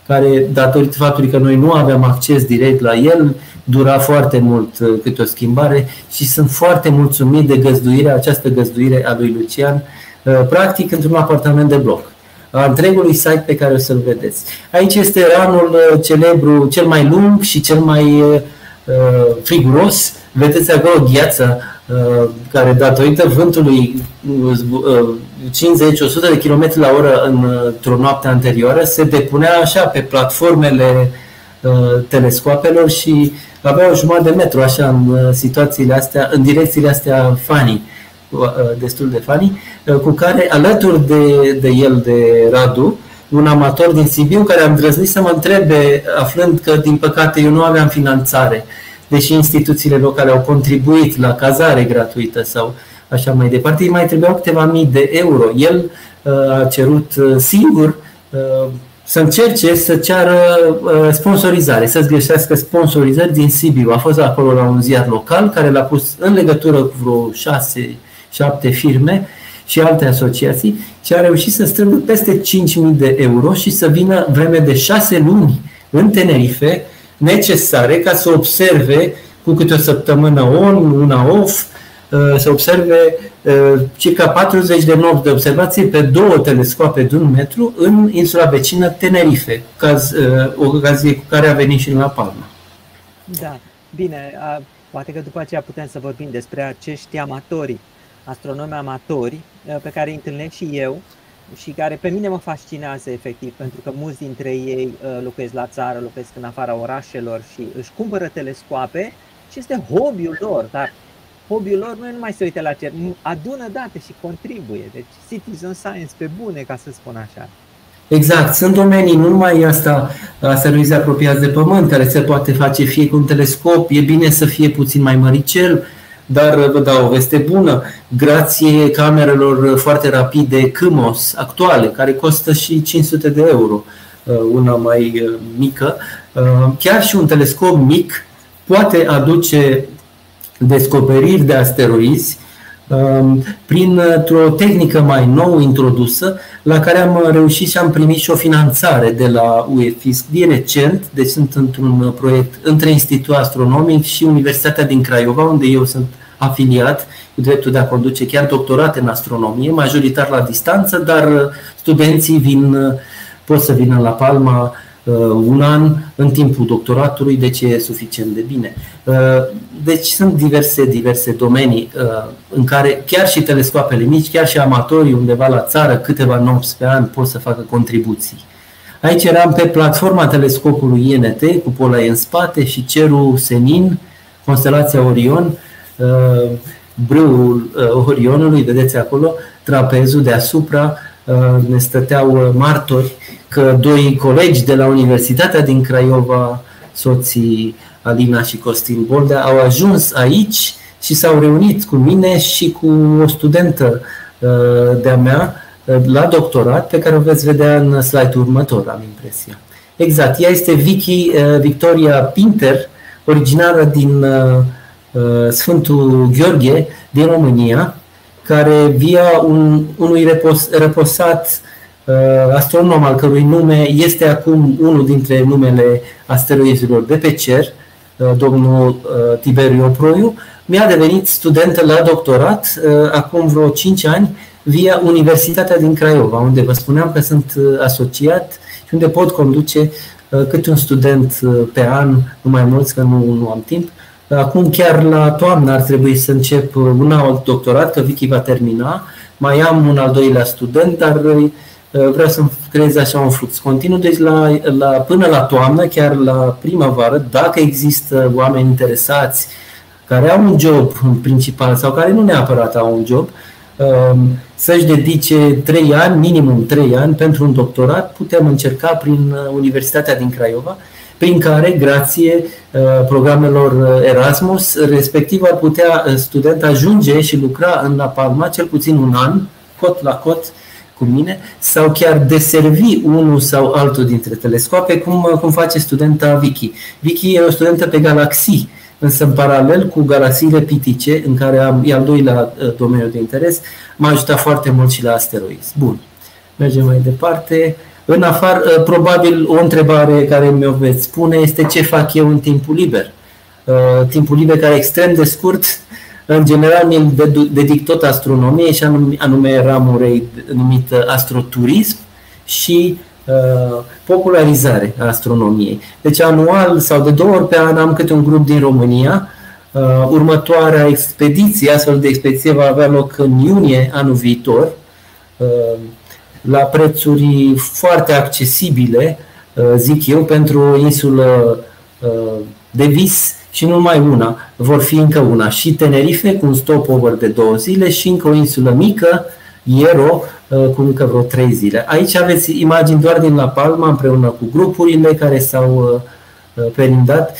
S2: care, datorită faptului că noi nu aveam acces direct la el, dura foarte mult uh, câte o schimbare și sunt foarte mulțumit de găzduirea, această găzduire a lui Lucian, uh, practic într-un apartament de bloc a întregului site pe care o să-l vedeți. Aici este ranul uh, celebru, cel mai lung și cel mai friguros. Vedeți acolo gheața care datorită vântului 50-100 de km la oră într-o noapte anterioară se depunea așa pe platformele telescoapelor și avea o jumătate de metru așa în uh, situațiile astea, în direcțiile astea funny, uh, destul de funny, uh, cu care alături de, de el, de Radu, un amator din Sibiu care am îndrăznit să mă întrebe, aflând că din păcate eu nu aveam finanțare, deși instituțiile locale au contribuit la cazare gratuită sau așa mai departe, îi mai trebuiau câteva mii de euro. El a cerut singur să încerce să ceară uh, sponsorizare, să-ți găsească sponsorizări din Sibiu. A fost acolo la un ziar local care l-a pus în legătură cu vreo 6-7 firme și alte asociații și a reușit să strângă peste 5.000 de euro și să vină vreme de 6 luni în Tenerife necesare ca să observe cu câte o săptămână on, una off, Uh, să observe uh, circa 40 de nopți de observație pe două telescoape de un metru în insula vecină Tenerife, caz, uh, o ocazie cu care a venit și la Palma.
S1: Da, bine, poate că după aceea putem să vorbim despre acești amatori, astronomi amatori, pe care îi întâlnesc și eu și care pe mine mă fascinează efectiv, pentru că mulți dintre ei locuiesc la țară, locuiesc în afara orașelor și își cumpără telescoape și este hobby-ul lor, dar hobby-ul lor nu e numai să uite la cer, adună date și contribuie. Deci citizen science pe bune, ca să spun așa.
S2: Exact. Sunt domenii, nu numai asta, asteroizi apropiați de Pământ, care se poate face fie cu un telescop, e bine să fie puțin mai măricel, dar vă dau o veste bună, grație camerelor foarte rapide CMOS actuale, care costă și 500 de euro, uh, una mai uh, mică, uh, chiar și un telescop mic poate aduce descoperiri de asteroizi um, printr-o tehnică mai nou introdusă, la care am reușit și am primit și o finanțare de la UEFISC din recent, deci sunt într-un proiect între Institutul Astronomic și Universitatea din Craiova, unde eu sunt afiliat cu dreptul de a conduce chiar doctorate în astronomie, majoritar la distanță, dar studenții vin, pot să vină la Palma Uh, un an în timpul doctoratului, deci e suficient de bine. Uh, deci sunt diverse, diverse domenii uh, în care chiar și telescoapele mici, chiar și amatorii undeva la țară, câteva nopți pe an pot să facă contribuții. Aici eram pe platforma telescopului INT, cu pola în spate și cerul senin, constelația Orion, brâul Orionului, vedeți acolo, trapezul deasupra, ne stăteau martori că doi colegi de la Universitatea din Craiova, soții Alina și Costin Boldea, au ajuns aici și s-au reunit cu mine și cu o studentă de-a mea la doctorat, pe care o veți vedea în slide-ul următor, am impresia. Exact, ea este Vicky Victoria Pinter, originară din Sfântul Gheorghe, din România, care via un, unui repos, reposat uh, astronom al cărui nume este acum unul dintre numele asteroizilor de pe cer, uh, domnul uh, Tiberiu Proiu, mi-a devenit studentă la doctorat uh, acum vreo 5 ani via Universitatea din Craiova, unde vă spuneam că sunt uh, asociat și unde pot conduce uh, câte un student uh, pe an, nu mai mulți, că nu, nu am timp, Acum chiar la toamnă ar trebui să încep un alt doctorat, că Vicky va termina. Mai am un al doilea student, dar uh, vreau să creez așa un flux continuu. Deci la, la, până la toamnă, chiar la primăvară, dacă există oameni interesați care au un job în principal sau care nu neapărat au un job, um, să-și dedice trei ani, minimum trei ani pentru un doctorat, putem încerca prin uh, Universitatea din Craiova prin care, grație uh, programelor uh, Erasmus, respectiv ar putea uh, student ajunge și lucra în La Palma cel puțin un an, cot la cot, cu mine, sau chiar deservi unul sau altul dintre telescoape, cum, cum face studenta Vicky. Vicky e o studentă pe galaxii, însă în paralel cu galaxiile pitice, în care am, e al doilea domeniu de interes, m-a ajutat foarte mult și la asteroizi. Bun, mergem mai departe. În afară, ă, probabil o întrebare care mi-o veți spune este ce fac eu în timpul liber. Ă, timpul liber care e extrem de scurt, în general mi-l dedic tot astronomiei și anume, anume ramurei numit astroturism și uh, popularizare a astronomiei. Deci anual sau de două ori pe an am câte un grup din România. Uh, următoarea expediție, astfel de expediție va avea loc în iunie anul viitor. Uh, la prețuri foarte accesibile, uh, zic eu, pentru o insulă uh, de vis și nu numai una, vor fi încă una, și Tenerife cu un stopover de două zile și încă o insulă mică, Iero, uh, cu încă vreo trei zile. Aici aveți imagini doar din La Palma împreună cu grupurile care s-au perindat.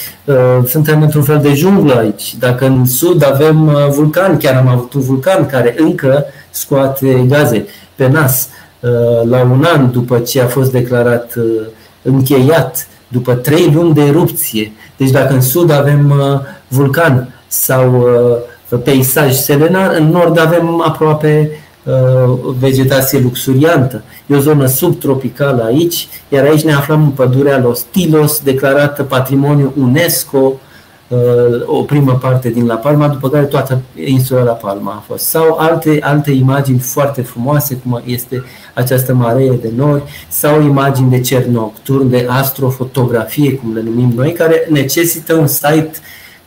S2: Suntem într-un fel de junglă aici. Dacă în sud avem vulcan, chiar am avut un vulcan care încă scoate gaze pe nas. Uh, la un an după ce a fost declarat uh, încheiat, după trei luni de erupție. Deci dacă în sud avem uh, vulcan sau peisaj selenar, în nord avem aproape vegetație luxuriantă. E o zonă subtropicală aici, iar aici ne aflăm în pădurea Los Tilos, declarată patrimoniu UNESCO Uh, o primă parte din La Palma, după care toată insula La Palma a fost. Sau alte, alte imagini foarte frumoase, cum este această mare de nori, sau imagini de cer nocturn, de astrofotografie, cum le numim noi, care necesită un site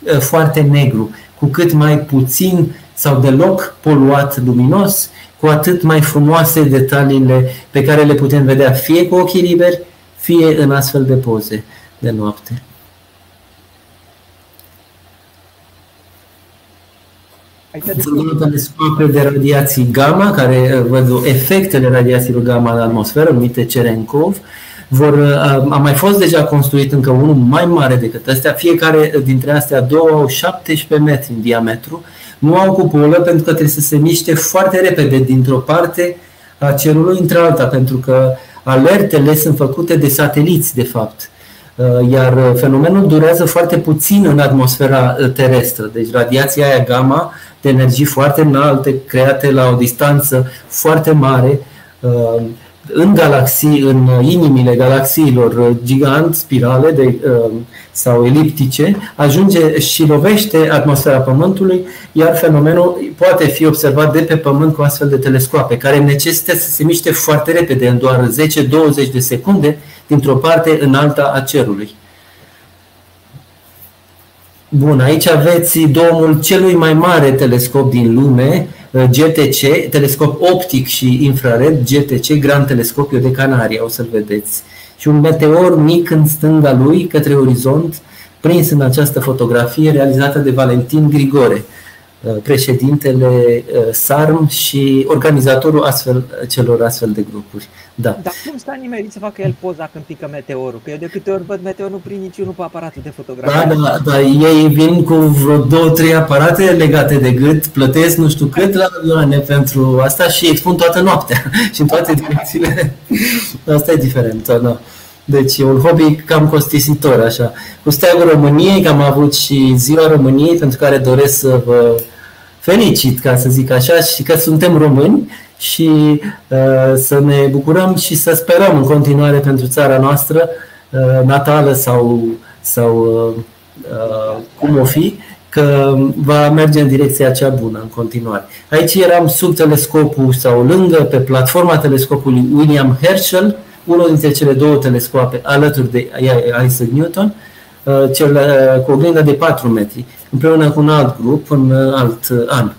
S2: uh, foarte negru. Cu cât mai puțin sau deloc poluat luminos, cu atât mai frumoase detaliile pe care le putem vedea fie cu ochii liberi, fie în astfel de poze de noapte. Sunt telescoape de radiații gamma, care uh, văd efectele radiațiilor gamma în atmosferă, numite Cerenkov. Vor, uh, a mai fost deja construit încă unul mai mare decât astea. Fiecare dintre astea două au 17 metri în diametru. Nu au cupolă pentru că trebuie să se miște foarte repede dintr-o parte a cerului într-alta, pentru că alertele sunt făcute de sateliți, de fapt. Uh, iar fenomenul durează foarte puțin în atmosfera terestră. Deci radiația aia gamma de energii foarte înalte, create la o distanță foarte mare, uh, în galaxii, în inimile galaxiilor uh, gigant, spirale de, uh, sau eliptice, ajunge și lovește atmosfera Pământului, iar fenomenul poate fi observat de pe Pământ cu astfel de telescoape, care necesită să se miște foarte repede, în doar 10-20 de secunde, dintr-o parte în alta a cerului. Bun, aici aveți domnul celui mai mare telescop din lume, uh, GTC, telescop optic și infrared, GTC, Grand Telescopiu de Canaria, o să-l vedeți. Și un meteor mic în stânga lui, către orizont, prins în această fotografie realizată de Valentin Grigore. Uh, președintele uh, SARM și organizatorul astfel, celor astfel de grupuri. Da.
S1: Dar cum stă nimerit să facă el poza când pică meteorul? Că eu de câte ori văd meteorul, nu prind niciunul pe aparatul de fotografie.
S2: Da, da, da, ei vin cu vreo două, trei aparate legate de gât, plătesc nu știu cât la milioane pentru asta și expun toată noaptea și în toate direcțiile. Asta e diferent, da. Deci e un hobby cam costisitor, așa. Cu Steagul României, că am avut și Ziua României, pentru care doresc să vă felicit, ca să zic așa, și că suntem români și uh, să ne bucurăm și să sperăm în continuare pentru țara noastră, uh, natală sau, sau uh, uh, cum o fi, că va merge în direcția cea bună în continuare. Aici eram sub telescopul sau lângă, pe platforma telescopului William Herschel, unul dintre cele două telescoape alături de Isaac Newton, uh, cel uh, cu o oglindă de 4 metri, împreună cu un alt grup în uh, alt an.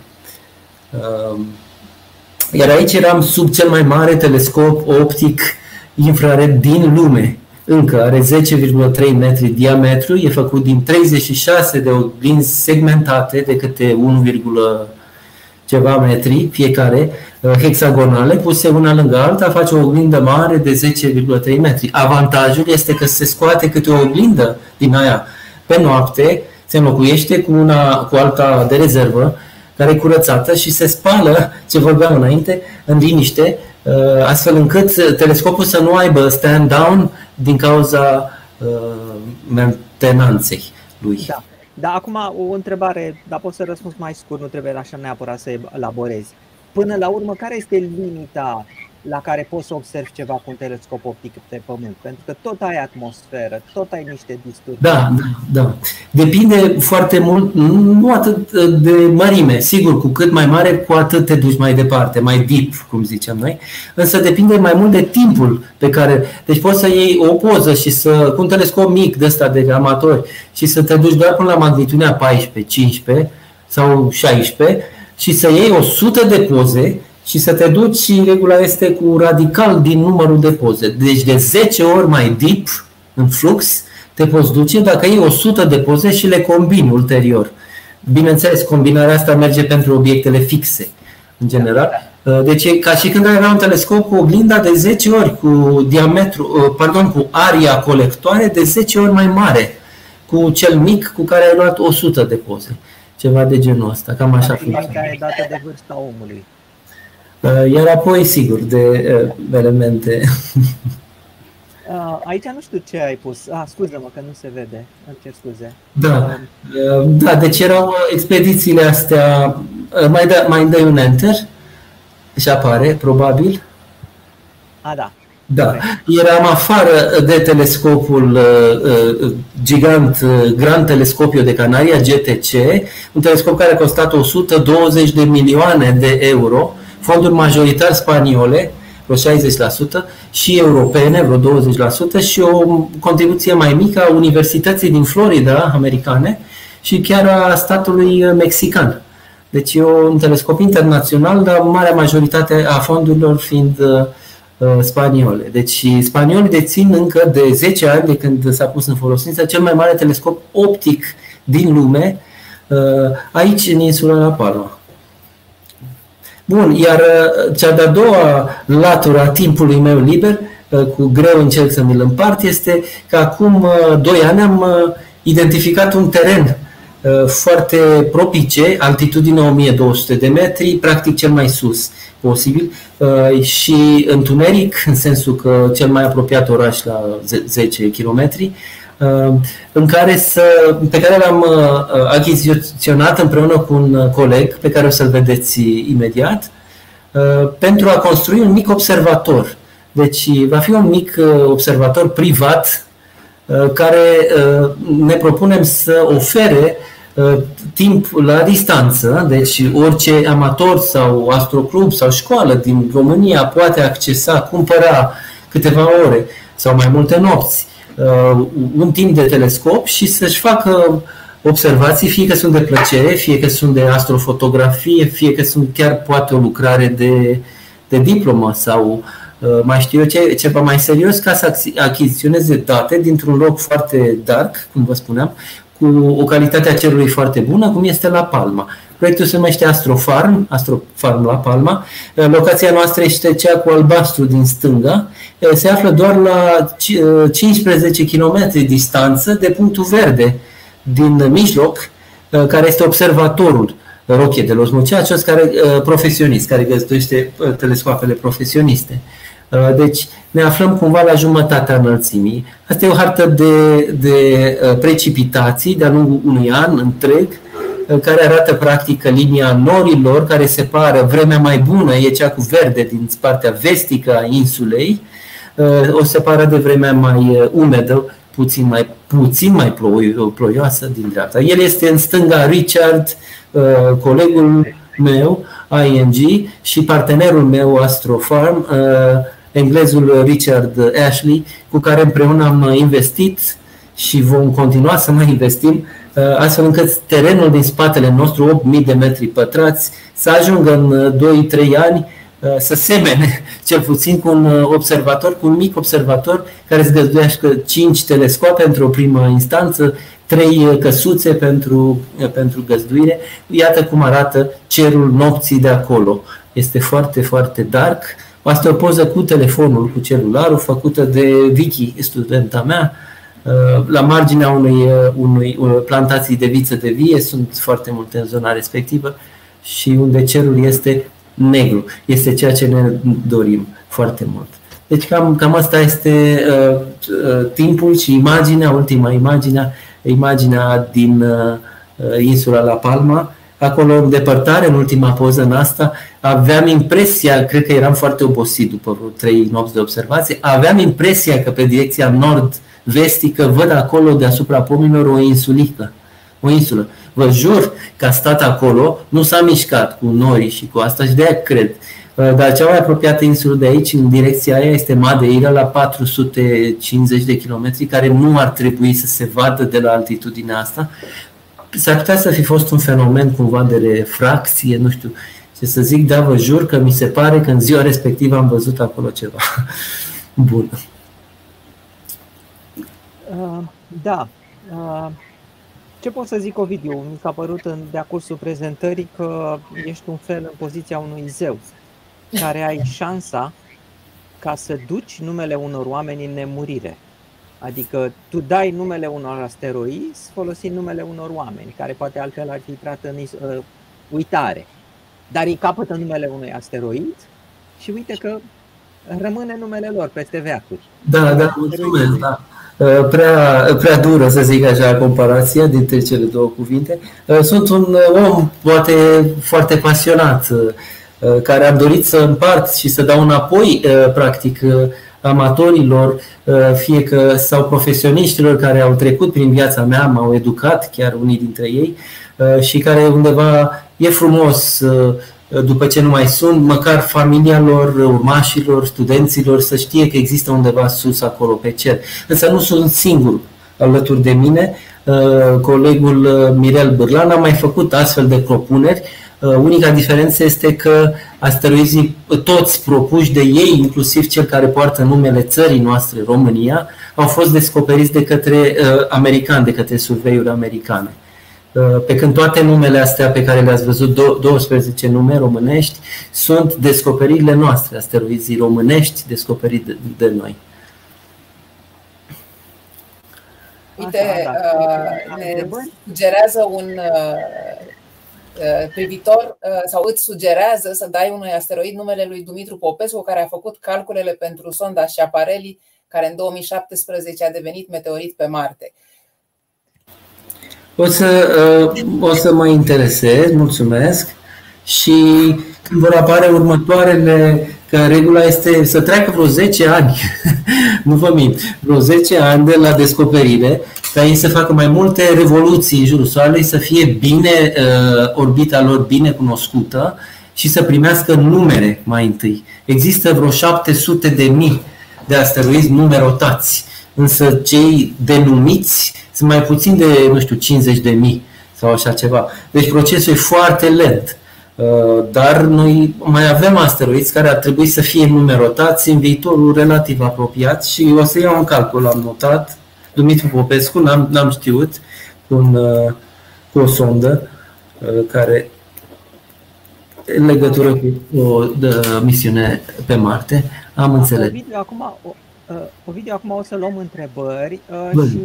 S2: Iar aici eram sub cel mai mare telescop optic infrared din lume. Încă are 10,3 metri diametru, e făcut din 36 de oglinzi segmentate de câte 1, ceva metri fiecare, uh, hexagonale, puse una lângă alta, face o oglindă mare de 10,3 metri. Avantajul este că se scoate câte o oglindă din aia pe noapte, se înlocuiește cu, una, cu alta de rezervă, care e curățată și se spală, ce vorbeam înainte, în liniște, uh, astfel încât telescopul să nu aibă stand-down din cauza uh, mentenanței lui.
S1: Da. Da, acum o întrebare, dar pot să răspuns mai scurt, nu trebuie așa neapărat să elaborezi. Până la urmă, care este limita la care poți să observi ceva cu un telescop optic pe Pământ, pentru că tot ai atmosferă, tot ai niște disturbii.
S2: Da, da, da. Depinde foarte mult, nu atât de mărime, sigur, cu cât mai mare, cu atât te duci mai departe, mai deep, cum zicem noi, însă depinde mai mult de timpul pe care, deci poți să iei o poză și să, cu un telescop mic de ăsta de amatori și să te duci doar până la magnitudinea 14, 15 sau 16 și să iei 100 de poze și să te duci și regula este cu radical din numărul de poze. Deci de 10 ori mai deep în flux te poți duce dacă iei 100 de poze și le combini ulterior. Bineînțeles, combinarea asta merge pentru obiectele fixe, în general. Deci e ca și când ai avea un telescop cu oglinda de 10 ori, cu diametru, pardon, cu aria colectoare de 10 ori mai mare, cu cel mic cu care ai luat 100 de poze. Ceva de genul ăsta, cam așa
S1: funcționează. Care e dată de vârsta omului.
S2: Uh, iar apoi, sigur, de uh, elemente.
S1: Uh, aici nu știu ce ai pus. Ah, scuză-mă că nu se vede. Îmi cer scuze.
S2: Da, da deci erau expedițiile astea. Mai, da, mai dai un enter și apare, probabil.
S1: A, da.
S2: Da, eram afară de telescopul uh, gigant uh, Grand Telescopio de Canaria, GTC, un telescop care a costat 120 de milioane de euro fonduri majoritar spaniole, vreo 60%, și europene, vreo 20%, și o contribuție mai mică a Universității din Florida, americane, și chiar a statului mexican. Deci e un telescop internațional, dar marea majoritate a fondurilor fiind uh, spaniole. Deci spaniolii dețin încă de 10 ani de când s-a pus în folosință cel mai mare telescop optic din lume, uh, aici în insula La Palma. Bun, iar uh, cea de-a doua latură a timpului meu liber, uh, cu greu încerc să mi-l împart, este că acum uh, doi ani am identificat un teren foarte propice, altitudine 1200 de metri, practic cel mai sus posibil și întuneric, în sensul că cel mai apropiat oraș la 10 km, Uh, în care să, pe care l-am uh, achiziționat împreună cu un coleg pe care o să-l vedeți imediat uh, pentru a construi un mic observator. Deci va fi un mic observator privat care ne propunem să ofere timp la distanță, deci orice amator sau astroclub sau școală din România poate accesa, cumpăra câteva ore sau mai multe nopți Uh, un timp de telescop și să-și facă observații, fie că sunt de plăcere, fie că sunt de astrofotografie, fie că sunt chiar poate o lucrare de, de diplomă sau uh, mai știu eu ce, ceva mai serios ca să achiziționeze date dintr-un loc foarte dark, cum vă spuneam, cu o calitate a cerului foarte bună, cum este La Palma. Proiectul se numește Astrofarm, Astrofarm La Palma. Locația noastră este cea cu albastru din stânga. Se află doar la 15 km distanță de punctul verde din mijloc, care este observatorul Roche de los Muchachos, care, profesionist, care găzduiește telescoapele profesioniste. Deci ne aflăm cumva la jumătatea înălțimii. Asta e o hartă de, de precipitații de-a lungul unui an întreg, care arată practic linia norilor care separă vremea mai bună, e cea cu verde din partea vestică a insulei, o separă de vremea mai umedă, puțin mai, puțin mai ploioasă din dreapta. El este în stânga Richard, colegul meu, ING, și partenerul meu, Astrofarm, englezul Richard Ashley, cu care împreună am investit și vom continua să mai investim Uh, astfel încât terenul din spatele nostru, 8.000 de metri pătrați, să ajungă în 2-3 uh, ani uh, să semene cel puțin cu un observator, cu un mic observator care îți găzduiească 5 telescoape într-o primă instanță, 3 căsuțe pentru, pentru găzduire. Iată cum arată cerul nopții de acolo. Este foarte, foarte dark. Asta e o poză cu telefonul, cu celularul, făcută de Vicky, studenta mea, la marginea unui, unui, unei plantații de viță de vie, sunt foarte multe în zona respectivă și unde cerul este negru. Este ceea ce ne dorim foarte mult. Deci cam, cam asta este uh, uh, timpul și imaginea, ultima imaginea, imaginea din uh, insula La Palma. Acolo, în depărtare, în ultima poză în asta, aveam impresia, cred că eram foarte obosit după vreo trei nopți de observație, aveam impresia că pe direcția nord uh, vestică, văd acolo deasupra pomilor o insulică, o insulă. Vă jur că a stat acolo, nu s-a mișcat cu nori și cu asta și de aia cred. Uh, dar cea mai apropiată insulă de aici, în direcția aia, este Madeira, la 450 de kilometri, care nu ar trebui să se vadă de la altitudinea asta. S-ar putea să fi fost un fenomen cumva de refracție, nu știu ce să zic, dar vă jur că mi se pare că în ziua respectivă am văzut acolo ceva. Bun.
S1: Uh, da. Uh, ce pot să zic, Ovidiu? Mi s-a părut în de cursul prezentării că ești un fel în poziția unui zeu, care ai șansa ca să duci numele unor oameni în nemurire. Adică tu dai numele unor asteroizi folosind numele unor oameni, care poate altfel ar fi intrat în uh, uitare. Dar îi capătă numele unui asteroid și uite că rămâne numele lor peste veacuri.
S2: Da, da, mulțumesc, da. Uh, prea, prea dură, să zic așa, comparația dintre cele două cuvinte. Uh, sunt un om poate foarte pasionat, uh, care a dorit să împart și să dau înapoi, practic, amatorilor, fie că sau profesioniștilor care au trecut prin viața mea, m-au educat, chiar unii dintre ei, și care undeva e frumos după ce nu mai sunt, măcar familia lor, urmașilor, studenților să știe că există undeva sus acolo pe cer. Însă nu sunt singur alături de mine. Uh, colegul uh, Mirel Bârlan a mai făcut astfel de propuneri. Uh, unica diferență este că asteroizii, toți propuși de ei, inclusiv cel care poartă numele țării noastre, România, au fost descoperiți de către americani, de către surveiuri americane. Uh, pe când toate numele astea pe care le-ați văzut, 12 nume românești, sunt descoperirile noastre, asteroizii românești descoperite de, de noi.
S3: Uite, uh, ne sugerează un uh, privitor sau îți sugerează să dai unui asteroid numele lui Dumitru Popescu, care a făcut calculele pentru sonda Schiaparelli, care în 2017 a devenit meteorit pe Marte.
S2: O să, uh, o să mă interesez, mulțumesc. Și când vor apare următoarele, că regula este să treacă vreo 10 ani, nu vă mint, vreo 10 ani de la descoperire, ca ei să facă mai multe revoluții în jurul Soarelui, să fie bine, uh, orbita lor bine cunoscută și să primească numere mai întâi. Există vreo 700 de mii de asteroizi numerotați, însă cei denumiți sunt mai puțin de, nu știu, 50 de mii sau așa ceva. Deci procesul e foarte lent. Uh, dar noi mai avem asteroizi care ar trebui să fie numerotați în viitorul relativ apropiat și o să iau un calcul, am notat. Dumitru Popescu, n-am, n-am știut, un, cu o sondă care în legătură cu o de, misiune pe Marte. Am înțeles.
S1: Ovidiu, acum, o, Ovidiu, acum o să luăm întrebări Bun. și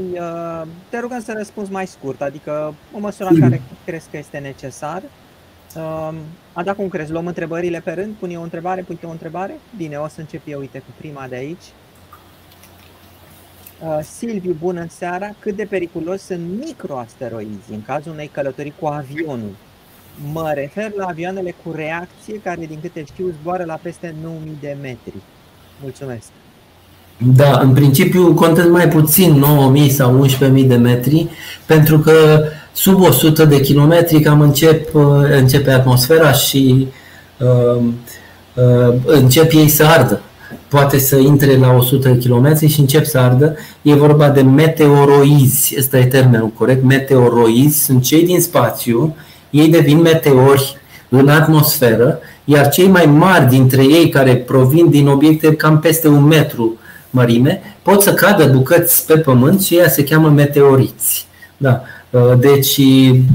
S1: te rugăm să răspunzi mai scurt, adică o măsură în care crezi că este necesar. Ada, cum crezi? Luăm întrebările pe rând? Pune o întrebare, pune o întrebare? Bine, o să încep eu, uite, cu prima de aici. Uh, Silviu, bună seara! Cât de periculos sunt microasteroizi în cazul unei călătorii cu avionul? Mă refer la avioanele cu reacție care, din câte știu, zboară la peste 9000 de metri. Mulțumesc!
S2: Da, în principiu contez mai puțin 9000 sau 11000 de metri, pentru că sub 100 de kilometri cam încep, uh, începe atmosfera și uh, uh, încep ei să ardă. Poate să intre la 100 de kilometri și încep să ardă. E vorba de meteoroizi, ăsta e termenul corect, meteoroizi, sunt cei din spațiu, ei devin meteori în atmosferă, iar cei mai mari dintre ei care provin din obiecte cam peste un metru mărime, pot să cadă bucăți pe pământ și ea se cheamă meteoriți. Da. Uh, deci,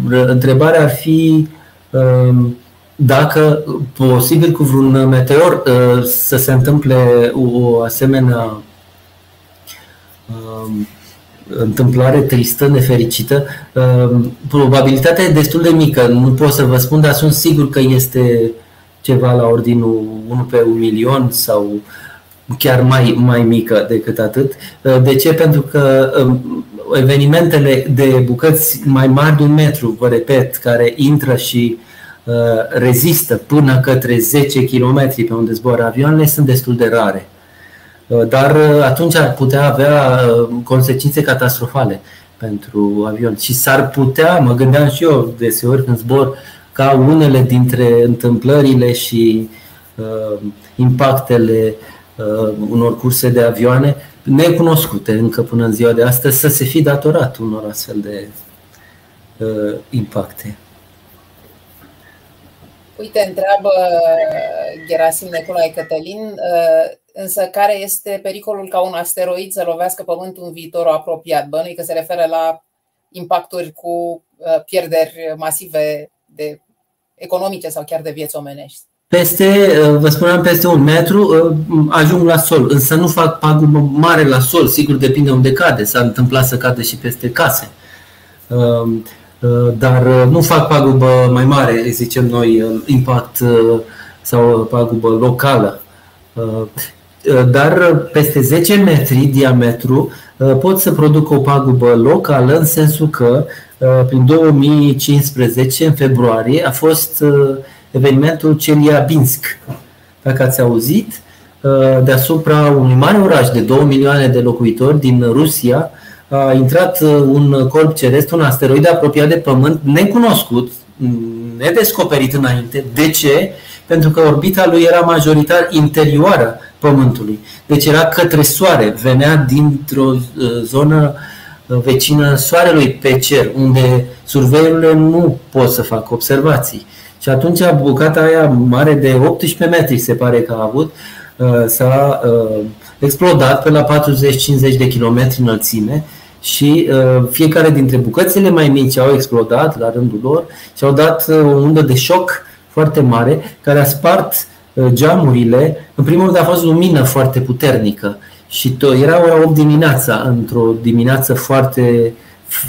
S2: întrebarea ar fi um, dacă posibil cu vreun meteor uh, să se întâmple o asemenea um, întâmplare tristă, nefericită, um, probabilitatea e destul de mică. Nu pot să vă spun, dar sunt sigur că este ceva la ordinul 1 pe un milion sau chiar mai, mai mică decât atât. Uh, de ce? Pentru că evenimentele de bucăți mai mari de un metru, vă repet, care intră și uh, rezistă până către 10 km pe unde zboară avioanele sunt destul de rare. Uh, dar uh, atunci ar putea avea consecințe catastrofale pentru avion. Și s-ar putea, mă gândeam și eu deseori când zbor, ca unele dintre întâmplările și uh, impactele uh, unor curse de avioane necunoscute încă până în ziua de astăzi să se fi datorat unor astfel de uh, impacte.
S3: Uite, întreabă Gerasim Nicolae Cătălin, uh, însă care este pericolul ca un asteroid să lovească Pământul în viitorul apropiat? Bănui că se referă la impacturi cu uh, pierderi masive de economice sau chiar de vieți omenești.
S2: Peste, uh, vă spuneam, peste un metru uh, ajung la sol, însă nu fac pagubă mare la sol, sigur depinde unde cade, s-ar întâmpla să cadă și peste case. Uh, dar nu fac pagubă mai mare, zicem noi, impact sau pagubă locală. Dar peste 10 metri diametru pot să produc o pagubă locală în sensul că prin 2015, în februarie, a fost evenimentul Celiabinsk. Dacă ați auzit, uh, deasupra unui mare oraș de 2 milioane de locuitori din Rusia, a intrat uh, un corp ceresc, un asteroid apropiat de Pământ, necunoscut, nedescoperit înainte. De ce? Pentru că orbita lui era majoritar interioară Pământului. Deci era către Soare, venea dintr-o uh, zonă vecină Soarelui pe cer, unde surveiurile nu pot să facă observații. Și atunci bucata aia mare de 18 metri se pare că a avut, uh, s-a uh, explodat pe la 40-50 de kilometri înălțime și uh, fiecare dintre bucățile mai mici au explodat la rândul lor și au dat o undă de șoc foarte mare care a spart geamurile. În primul rând a fost lumină foarte puternică și era ora 8 dimineața, într-o dimineață foarte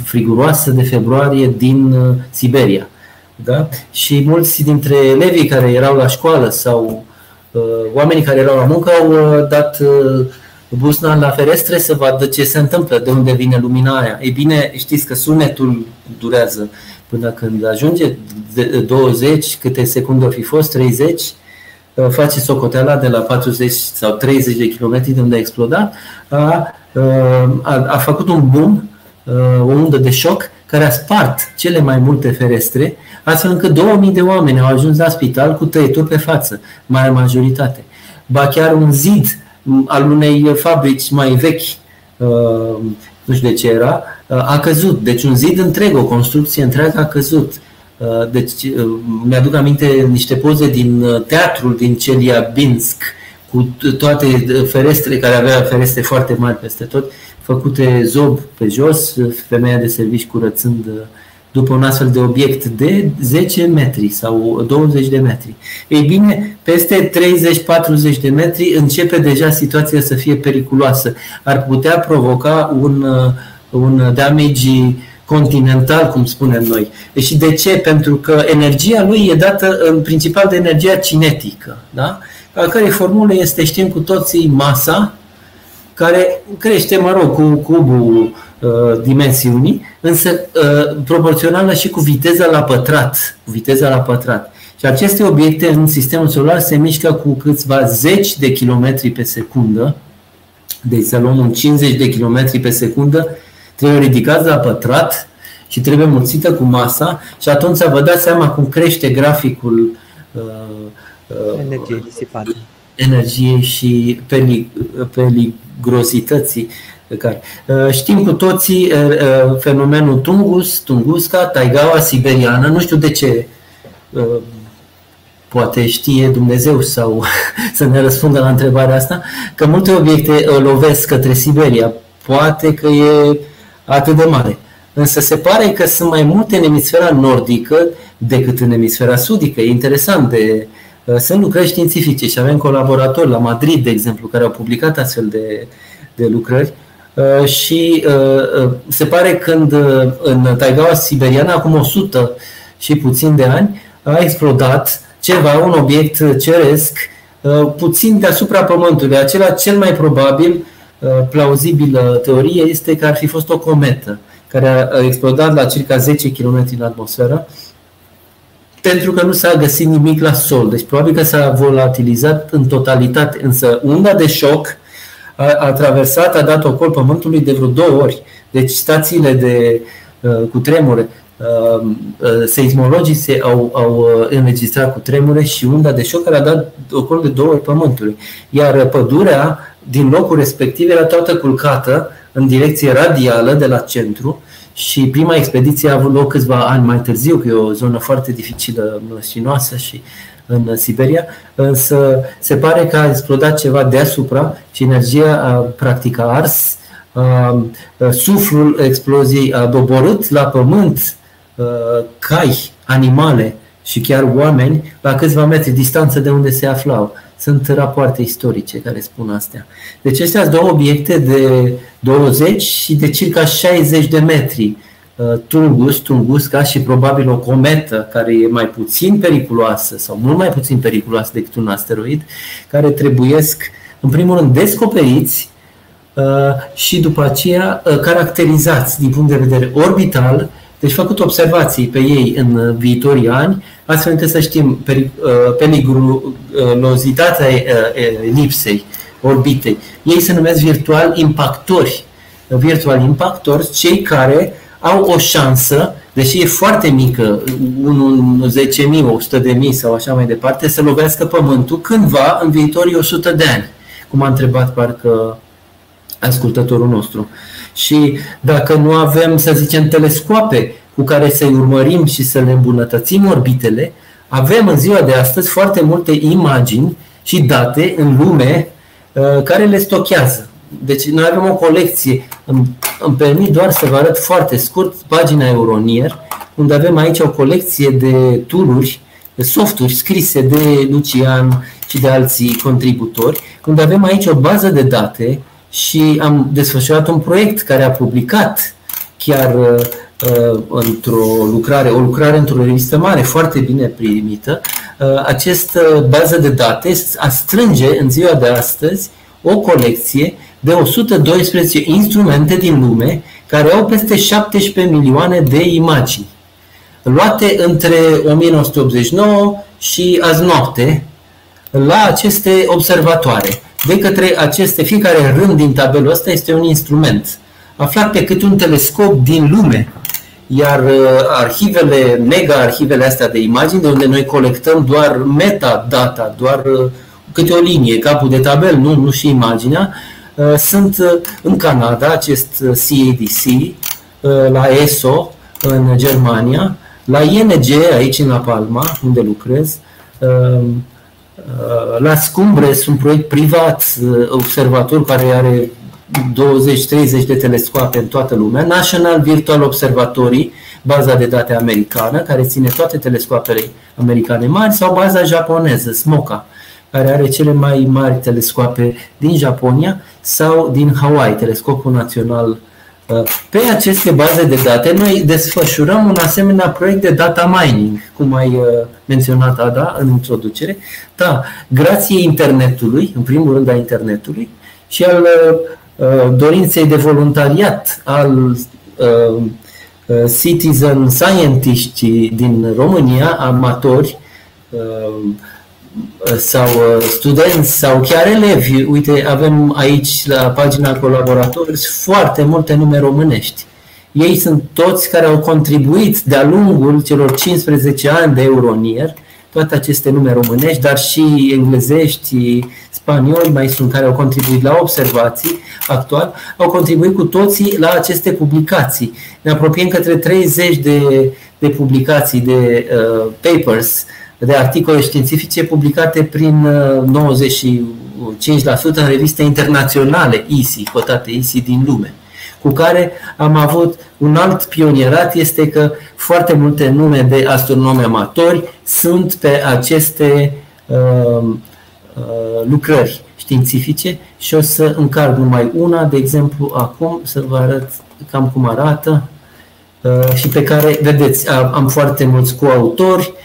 S2: friguroasă de februarie din Siberia. Da? Și mulți dintre elevii care erau la școală sau uh, oamenii care erau la muncă au uh, dat uh, busna la ferestre să vadă ce se întâmplă, de unde vine lumina aia. Ei bine, știți că sunetul durează până când ajunge 20, câte secunde ar fi fost, 30, uh, face socoteala de la 40 sau 30 de km de unde a explodat, a, uh, a, a făcut un boom, uh, o undă de șoc care a spart cele mai multe ferestre, astfel încât 2000 de oameni au ajuns la spital cu tăieturi pe față, mare majoritate. Ba chiar un zid al unei fabrici mai vechi, uh, nu știu de ce era, uh, a căzut. Deci un zid întreg, o construcție întreagă a căzut. Uh, deci mi-aduc aminte niște poze din teatrul din Celiabinsk, cu toate ferestrele care avea ferestre foarte mari peste tot, făcute zob pe jos, femeia de servici curățând după un astfel de obiect de 10 metri sau 20 de metri. Ei bine, peste 30-40 de metri începe deja situația să fie periculoasă. Ar putea provoca un, un damage continental, cum spunem noi. Și de ce? Pentru că energia lui e dată în principal de energia cinetică, da? A cărei formulă este, știm cu toții, masa, care crește, mă rog, cu cubul uh, dimensiunii, însă uh, proporțională și cu viteza la pătrat. Cu viteza la pătrat. Și aceste obiecte în sistemul solar se mișcă cu câțiva zeci de kilometri pe secundă. Deci să luăm un 50 de kilometri pe secundă, trebuie ridicați la pătrat și trebuie mulțită cu masa și atunci vă dați seama cum crește graficul uh,
S1: uh, energie disipată.
S2: Energiei și peligrosității care. Uh, știm cu toții uh, uh, fenomenul Tungus, Tunguska, taigaua siberiană, nu știu de ce poate știe Dumnezeu sau să ne răspundă la întrebarea asta, că multe obiecte lovesc către Siberia. Poate că e atât de mare. Însă se pare că sunt mai multe în emisfera nordică decât în emisfera sudică. E interesant de, sunt lucrări științifice și avem colaboratori la Madrid, de exemplu, care au publicat astfel de, de lucrări Uh, și uh, uh, se pare când în taigaua siberiană, acum 100 și puțin de ani, a explodat ceva, un obiect ceresc, puțin deasupra Pământului. Acela cel mai probabil, plauzibilă teorie, este că ar fi fost o cometă care a explodat la circa 10 km în atmosferă, pentru că nu s-a găsit nimic la sol. Deci probabil că s-a volatilizat în totalitate, însă unda de șoc a, a traversat, a dat ocol Pământului de vreo două ori. Deci stațiile de uh, cu tremure, uh, uh, seismologii se au, au uh, înregistrat cu tremure și unda de șoc care a dat ocol de două ori Pământului. Iar pădurea din locul respectiv era toată culcată în direcție radială de la centru și prima expediție a avut loc câțiva ani mai târziu, că e o zonă foarte dificilă, mlășinoasă și în Siberia, însă se pare că a explodat ceva deasupra și energia a, practic a ars, a, suflul exploziei a doborât la pământ a, cai, animale și chiar oameni la câțiva metri distanță de unde se aflau. Sunt rapoarte istorice care spun astea. Deci acestea sunt două obiecte de 20 și de circa 60 de metri Uh, Tungus, Tunguska și probabil o cometă care e mai puțin periculoasă sau mult mai puțin periculoasă decât un asteroid, care trebuiesc, în primul rând, descoperiți uh, și după aceea uh, caracterizați din punct de vedere orbital, deci făcut observații pe ei în viitorii ani, astfel încât să știm periculozitatea elipsei, orbitei. Ei se numesc virtual impactori, virtual impactori, cei care au o șansă, deși e foarte mică, 1 10.000, 100.000 sau așa mai departe, să lovească pământul cândva în viitorii 100 de ani, cum a întrebat parcă ascultătorul nostru. Și dacă nu avem, să zicem, telescoape cu care să-i urmărim și să le îmbunătățim orbitele, avem în ziua de astăzi foarte multe imagini și date în lume uh, care le stochează. Deci noi avem o colecție, îmi, îmi permit doar să vă arăt foarte scurt pagina Euronier, unde avem aici o colecție de tooluri, de softuri scrise de Lucian și de alții contributori, unde avem aici o bază de date și am desfășurat un proiect care a publicat chiar uh, într-o lucrare, o lucrare într-o revistă mare, foarte bine primită, uh, această bază de date a strânge în ziua de astăzi o colecție de 112 instrumente din lume care au peste 17 milioane de imagini, luate între 1989 și azi noapte la aceste observatoare. De către aceste, fiecare rând din tabelul ăsta este un instrument aflat pe cât un telescop din lume. Iar uh, arhivele, mega-arhivele astea de imagini, de unde noi colectăm doar metadata, doar uh, câte o linie, capul de tabel, nu, nu și imaginea, Uh, sunt uh, în Canada, acest CADC, uh, la ESO, în Germania, la ING, aici în La Palma, unde lucrez, la Scumbres, un proiect privat, observator care are 20-30 de telescoape în toată lumea, National Virtual Observatory, baza de date americană, care ține toate telescoapele americane mari, sau baza japoneză, SMOCA, care are cele mai mari telescoape din Japonia sau din Hawaii, telescopul național. Uh, pe aceste baze de date noi desfășurăm un asemenea proiect de data mining, cum ai uh, menționat Ada în introducere. Da, grație internetului, în primul rând a internetului, și al uh, dorinței de voluntariat al citizen scientiști din România, amatori, sau uh, studenți sau chiar elevi. Uite, avem aici la pagina colaboratori foarte multe nume românești. Ei sunt toți care au contribuit de-a lungul celor 15 ani de Euronier, toate aceste nume românești, dar și englezești, spanioli mai sunt care au contribuit la observații actual, au contribuit cu toții la aceste publicații. Ne apropiem către 30 de, de publicații, de uh, papers de articole științifice publicate prin 95% uh, în reviste internaționale ISI, cotate ISI din lume, cu care am avut un alt pionierat, este că foarte multe nume de astronomi amatori sunt pe aceste uh, uh, lucrări științifice și o să încarc numai una, de exemplu, acum să vă arăt cam cum arată uh, și pe care, vedeți, am foarte mulți coautori, Uh,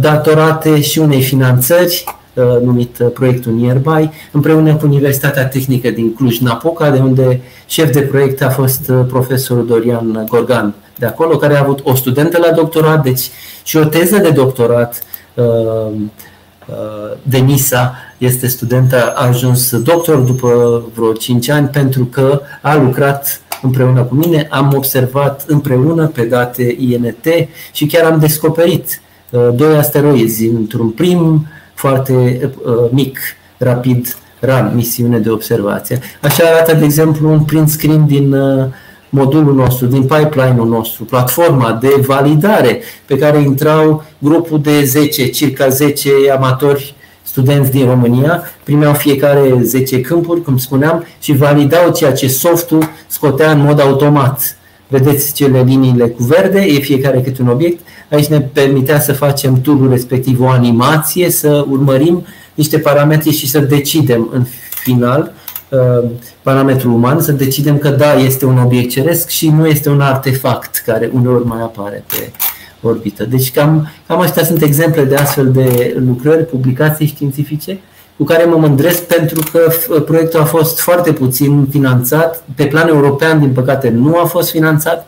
S2: datorate și unei finanțări uh, numit uh, proiectul Nearby, împreună cu Universitatea Tehnică din Cluj-Napoca, de unde șef de proiect a fost profesorul Dorian Gorgan de acolo, care a avut o studentă la doctorat, deci și o teză de doctorat Denisa este studentă, a ajuns doctor după vreo 5 ani pentru că a lucrat împreună cu mine, am observat împreună pe date INT și chiar am descoperit Uh, doi asteroizi într-un prim foarte uh, mic, rapid run, misiune de observație. Așa arată, de exemplu, un print screen din uh, modulul nostru, din pipeline-ul nostru, platforma de validare pe care intrau grupul de 10, circa 10 amatori studenți din România, primeau fiecare 10 câmpuri, cum spuneam, și validau ceea ce softul scotea în mod automat. Vedeți cele liniile cu verde, e fiecare câte un obiect, Aici ne permitea să facem turul respectiv o animație, să urmărim niște parametri și să decidem în final uh, parametrul uman, să decidem că da, este un obiect ceresc și nu este un artefact care uneori mai apare pe orbită. Deci cam, cam astea sunt exemple de astfel de lucrări, publicații științifice cu care mă mândresc pentru că proiectul a fost foarte puțin finanțat. Pe plan european, din păcate, nu a fost finanțat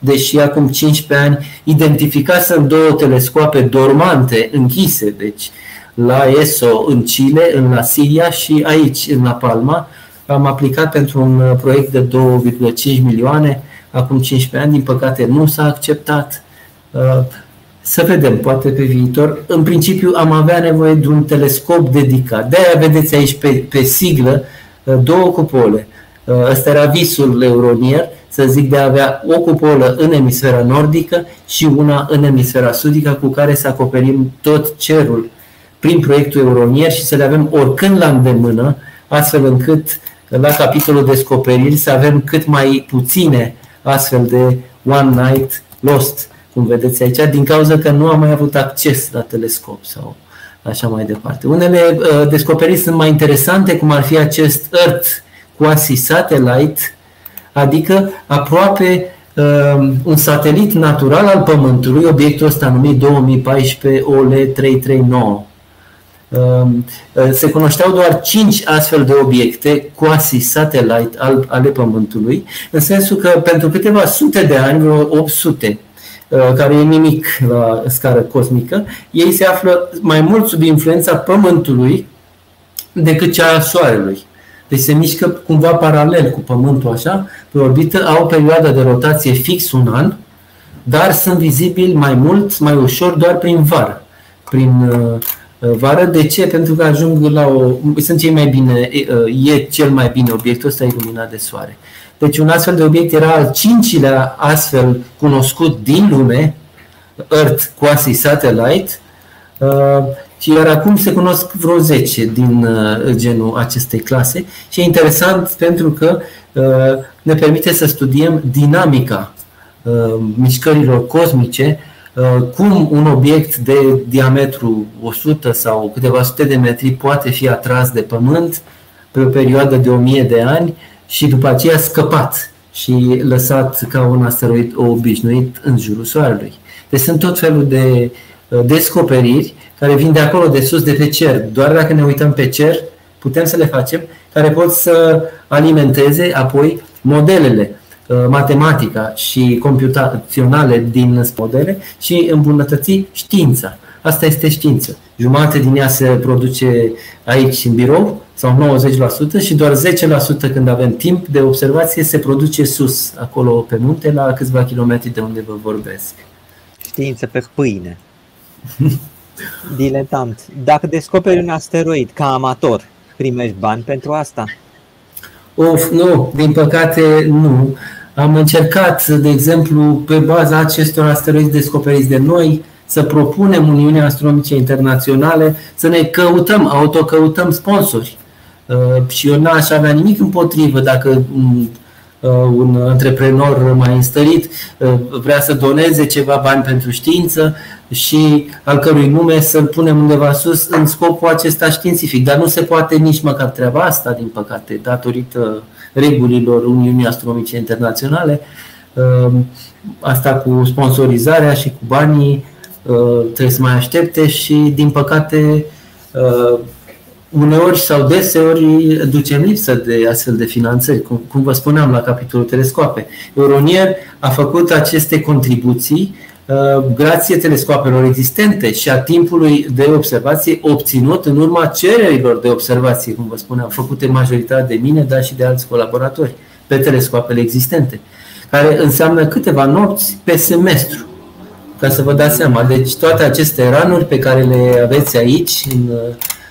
S2: deși acum 15 ani identificasem două telescoape dormante, închise, deci la ESO în Chile, în La Siria și aici, în La Palma. Am aplicat pentru un proiect de 2,5 milioane acum 15 ani, din păcate nu s-a acceptat. Uh, să vedem, poate pe viitor. În principiu am avea nevoie de un telescop dedicat. De-aia vedeți aici pe, pe siglă uh, două cupole. Uh, ăsta era visul Euronier, să zic, de a avea o cupolă în emisfera nordică și una în emisfera sudică cu care să acoperim tot cerul prin proiectul Euronier și să le avem oricând la îndemână, astfel încât la capitolul descoperiri să avem cât mai puține astfel de one night lost, cum vedeți aici, din cauza că nu am mai avut acces la telescop sau așa mai departe. Unele uh, descoperiri sunt mai interesante, cum ar fi acest Earth Quasi Satellite, adică aproape uh, un satelit natural al Pământului, obiectul ăsta numit 2014 OLE 339. Um, uh, se cunoșteau doar 5 astfel de obiecte quasi-satellite ale Pământului, în sensul că pentru câteva sute de ani, vreo 800, uh, care e nimic la scară cosmică, ei se află mai mult sub influența Pământului decât cea a Soarelui. Deci se mișcă cumva paralel cu Pământul așa, pe orbită, au o perioadă de rotație fix un an, dar sunt vizibili mai mult, mai ușor, doar prin vară. Prin uh, vară. De ce? Pentru că ajung la o... Sunt cei mai bine, uh, e cel mai bine obiectul ăsta iluminat de soare. Deci un astfel de obiect era al cincilea astfel cunoscut din lume, Earth Quasi Satellite, uh, Și iar acum se cunosc vreo 10 din genul acestei clase și e interesant pentru că ne permite să studiem dinamica mișcărilor cosmice, cum un obiect de diametru 100 sau câteva sute de metri poate fi atras de Pământ pe o perioadă de 1000 de ani și după aceea scăpat și lăsat ca un asteroid obișnuit în jurul Soarelui. Deci sunt tot felul de uh, descoperiri care vin de acolo, de sus, de pe cer. Doar dacă ne uităm pe cer, putem să le facem, care pot să alimenteze apoi modelele uh, matematica și computaționale din modele și îmbunătăți știința. Asta este știință. Jumate din ea se produce aici în birou sau 90% și doar 10% când avem timp de observație se produce sus, acolo pe munte, la câțiva kilometri de unde vă vorbesc.
S1: Știință pe pâine. Diletant. Dacă descoperi un asteroid ca amator, primești bani pentru asta?
S2: Of, nu, din păcate nu. Am încercat, de exemplu, pe baza acestor asteroizi descoperiți de noi, să propunem Uniunea Astronomice Internaționale să ne căutăm, autocăutăm sponsori. Uh, și eu n-aș avea nimic împotrivă dacă un, uh, un antreprenor mai înstărit uh, vrea să doneze ceva bani pentru știință și al cărui nume să-l punem undeva sus în scopul acesta științific. Dar nu se poate nici măcar treaba asta, din păcate, datorită regulilor Uniunii Astronomice Internaționale. Asta cu sponsorizarea și cu banii trebuie să mai aștepte și, din păcate, uneori sau deseori ducem lipsă de astfel de finanțări, cum, cum vă spuneam la capitolul telescoape. Euronier a făcut aceste contribuții uh, grație telescoapelor existente și a timpului de observație obținut în urma cererilor de observație, cum vă spuneam, făcute majoritatea de mine, dar și de alți colaboratori pe telescoapele existente, care înseamnă câteva nopți pe semestru ca să vă dați seama. Deci toate aceste ranuri pe care le aveți aici, în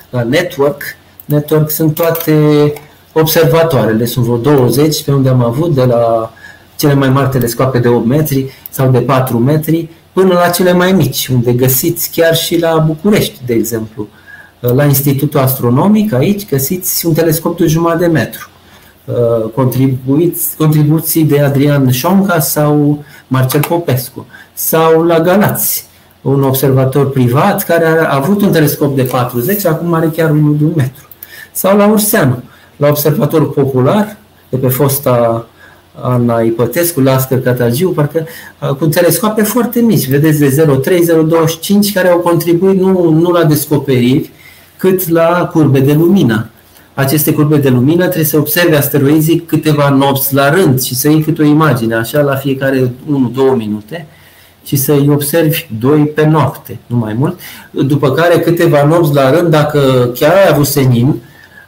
S2: la network. Network sunt toate observatoarele, sunt vreo 20 pe unde am avut, de la cele mai mari telescoape de 8 metri sau de 4 metri, până la cele mai mici, unde găsiți chiar și la București, de exemplu. La Institutul Astronomic, aici, găsiți un telescop de jumătate de metru. Contribuții de Adrian Șonca sau Marcel Popescu. Sau la Galați, un observator privat care a avut un telescop de 40, acum are chiar unul de un metru. Sau la Urseanu, la observator popular de pe fosta Ana Ipătescu, Lascăr Catagiu, parcă cu telescoape foarte mici, vedeți, de 0,3, 0,25, care au contribuit nu, nu la descoperiri, cât la curbe de lumină. Aceste curbe de lumină trebuie să observe asteroizii câteva nopți la rând și să iei câte o imagine, așa la fiecare 1-2 minute, și să-i observi doi pe noapte, nu mai mult, după care câteva nopți la rând, dacă chiar ai avut senin,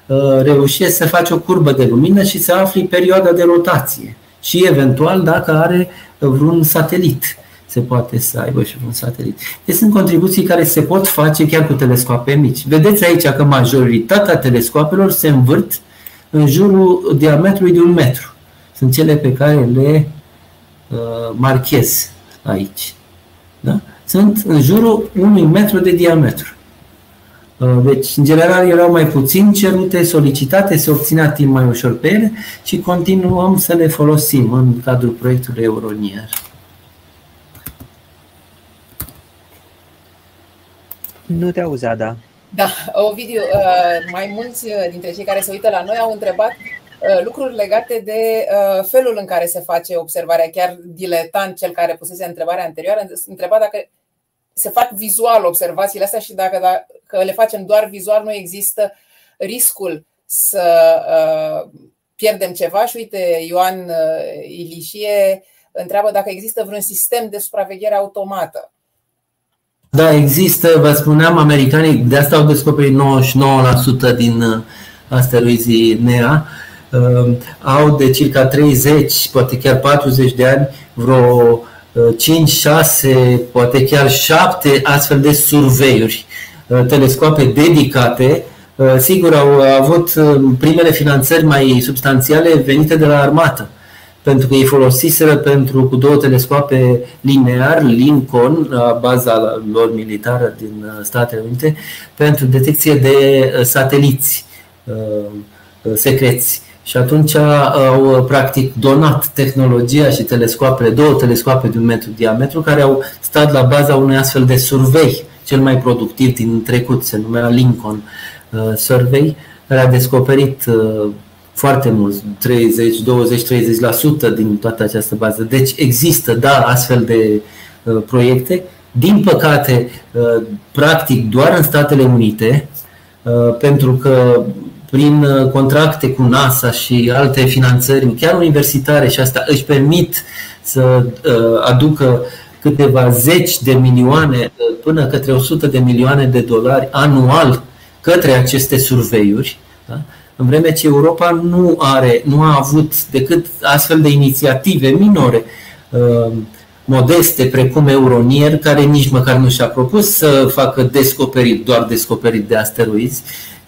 S2: uh, reușești să faci o curbă de lumină și să afli perioada de rotație și eventual dacă are vreun satelit se poate să aibă și un satelit. Deci sunt contribuții care se pot face chiar cu telescoape mici. Vedeți aici că majoritatea telescoapelor se învârt în jurul diametrului de un metru. Sunt cele pe care le uh, marchez aici. Da? Sunt în jurul unui metru de diametru. Uh, deci, în general, erau mai puțin cerute, solicitate, se obținea timp mai ușor pe ele și continuăm să le folosim în cadrul proiectului Euronier.
S1: Nu te auzi, Ada.
S3: Da, Ovidiu, uh, mai mulți dintre cei care se uită la noi au întrebat Uh, lucruri legate de uh, felul în care se face observarea. Chiar diletant, cel care pusese întrebarea anterioară, întreba dacă se fac vizual observațiile astea și dacă, dacă le facem doar vizual, nu există riscul să uh, pierdem ceva. Și uite, Ioan Ilișie întreabă dacă există vreun sistem de supraveghere automată.
S2: Da, există, vă spuneam, americanii de asta au descoperit 99% din asteroizii NEA Ehm, au de circa 30, poate chiar 40 de ani, vreo 5, eh, 6, poate chiar 7 astfel de surveiuri, eh, telescoape dedicate. Eh, sigur, au avut primele finanțări mai substanțiale venite de la armată pentru că ei folosiseră pentru cu două telescoape linear, Lincoln, la baza lor militară din uh, Statele Unite, pentru detecție de uh, sateliți uh, secreți. Și atunci au practic donat tehnologia și telescoapele, două telescoape de un metru diametru, care au stat la baza unui astfel de survey, cel mai productiv din trecut, se numea Lincoln Survey, care a descoperit foarte mult, 30, 20, 30% din toată această bază. Deci există, da, astfel de uh, proiecte. Din păcate, uh, practic doar în Statele Unite, uh, pentru că prin uh, contracte cu NASA și alte finanțări, chiar universitare și asta își permit să uh, aducă câteva zeci de milioane uh, până către 100 de milioane de dolari anual către aceste surveiuri. Da? în vreme ce Europa nu are, nu a avut decât astfel de inițiative minore, uh, modeste, precum Euronier, care nici măcar nu și-a propus să facă descoperit, doar descoperit de asteroizi,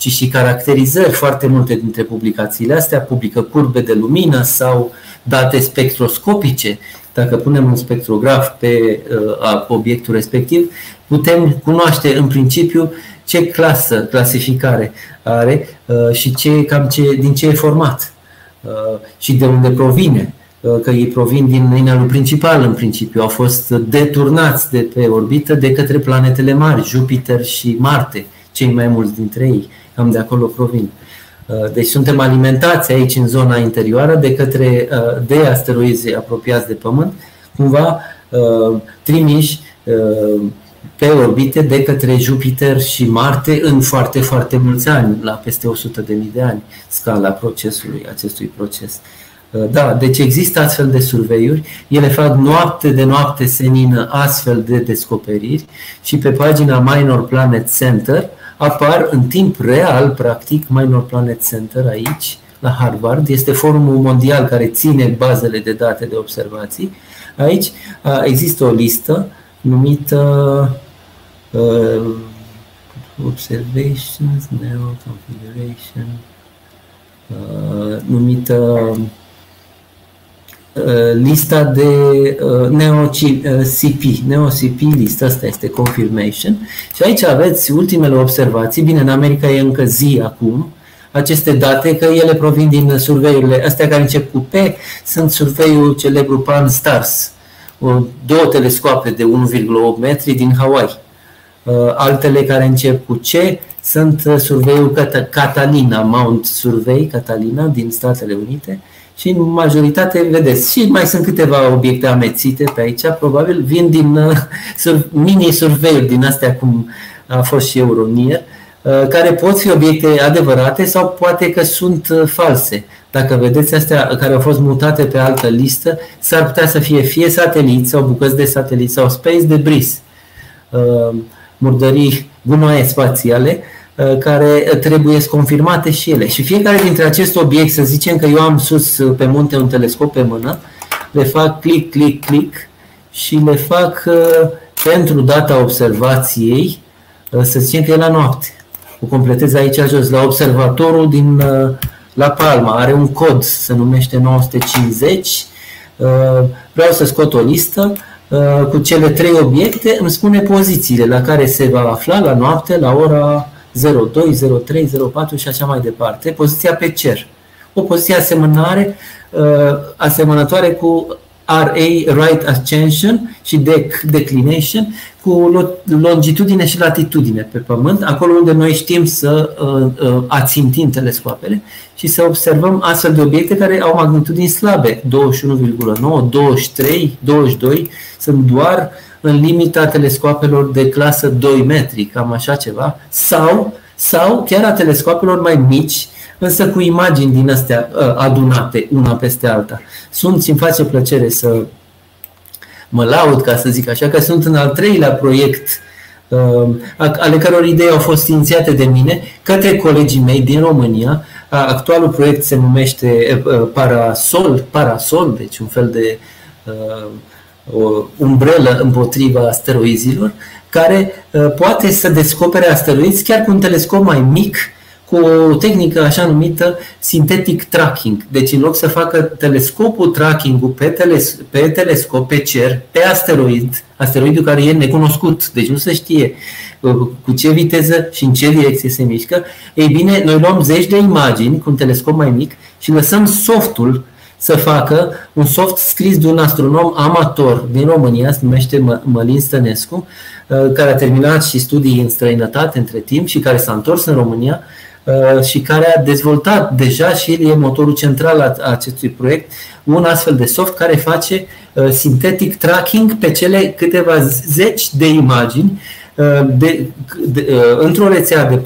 S2: ci și caracterizări. Foarte multe dintre publicațiile astea publică curbe de lumină sau date spectroscopice. Dacă punem un spectrograf pe uh, obiectul respectiv, putem cunoaște în principiu ce clasă, clasificare are uh, și ce, cam ce, din ce e format uh, și de unde provine uh, că ei provin din inelul principal în principiu, au fost deturnați de pe orbită de către planetele mari, Jupiter și Marte, cei mai mulți dintre ei, cam de acolo provin. Deci suntem alimentați aici în zona interioară de către de asteroizi apropiați de Pământ, cumva trimiși pe orbite de către Jupiter și Marte în foarte, foarte mulți ani, la peste 100.000 de ani, scala procesului, acestui proces. Uh, da, deci există astfel de surveiuri, ele fac noapte de noapte senină astfel de descoperiri și pe pagina Minor Planet Center apar în timp real, practic, Minor Planet Center aici, la Harvard, este forumul mondial care ține bazele de date de observații. Aici uh, există o listă numită uh, Observations, Neo Configuration, uh, numită uh, lista de uh, NeoCP, uh, NeoCP lista asta este confirmation. Și aici aveți ultimele observații, bine în America e încă zi acum, aceste date, că ele provin din surveiurile astea care încep cu P, sunt surveiul celebru Pan Stars, două telescoape de 1,8 metri din Hawaii. Uh, altele care încep cu C sunt uh, surveiul Catalina, Mount Survey Catalina din Statele Unite și în majoritate, vedeți, și mai sunt câteva obiecte amețite pe aici, probabil vin din uh, mini-surveiuri din astea cum a fost și Euronier, care pot fi obiecte adevărate sau poate că sunt false. Dacă vedeți astea care au fost mutate pe altă listă, s-ar putea să fie fie sateliți sau bucăți de sateliți sau space debris, uh, murdării gunoaie spațiale, uh, care trebuie confirmate și ele. Și fiecare dintre acest obiect, să zicem că eu am sus pe munte un telescop pe mână, le fac click, click, click și le fac uh, pentru data observației, să zicem că e la noapte. O completez aici jos, la observatorul din la Palma are un cod, se numește 950. Uh, vreau să scot o listă uh, cu cele trei obiecte, îmi spune pozițiile la care se va afla la noapte, la ora 02, 03, 04 și așa mai departe, poziția pe cer. O poziție asemănare, uh, asemănătoare cu RA, right ascension și dec, declination, cu longitudine și latitudine pe Pământ, acolo unde noi știm să uh, uh, ațintim telescoapele și să observăm astfel de obiecte care au magnitudini slabe, 21,9, 23, 22, sunt doar în limita telescoapelor de clasă 2 metri, cam așa ceva, sau, sau chiar a telescoapelor mai mici, însă cu imagini din astea uh, adunate una peste alta. Sunt, îmi face plăcere să mă laud, ca să zic așa, că sunt în al treilea proiect uh, ale căror idei au fost inițiate de mine către colegii mei din România. Actualul proiect se numește uh, Parasol, Parasol, deci un fel de o umbrelă împotriva asteroizilor, care poate să descopere asteroizi chiar cu un telescop mai mic cu o tehnică așa numită synthetic tracking. Deci în loc să facă telescopul tracking-ul pe, teles- pe telescop, pe cer, pe asteroid, asteroidul care e necunoscut, deci nu se știe uh, cu ce viteză și în ce direcție se mișcă, ei bine, noi luăm zeci de imagini cu un telescop mai mic și lăsăm softul să facă un soft scris de un astronom amator din România, se numește Mălin Stănescu, uh, care a terminat și studii în străinătate între timp și care s-a întors în România uh, și care a dezvoltat deja și el e motorul central al acestui proiect, un astfel de soft care face uh, sintetic tracking pe cele câteva zeci de imagini de, de, într-o rețea de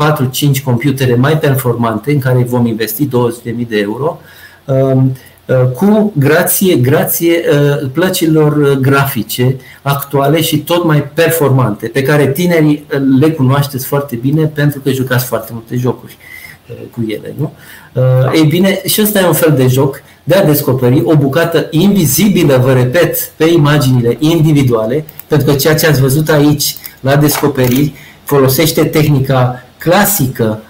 S2: 4-5 computere mai performante în care vom investi 20.000 de euro. Um, Uh, cu grație, grație uh, plăcilor uh, grafice actuale și tot mai performante, pe care tinerii le cunoașteți foarte bine pentru că jucați foarte multe jocuri cu ele. Nu? Ei bine, și ăsta e un fel de joc de a descoperi o bucată invizibilă, vă repet, pe imaginile individuale, pentru că ceea ce ați văzut aici la descoperiri folosește tehnica clasică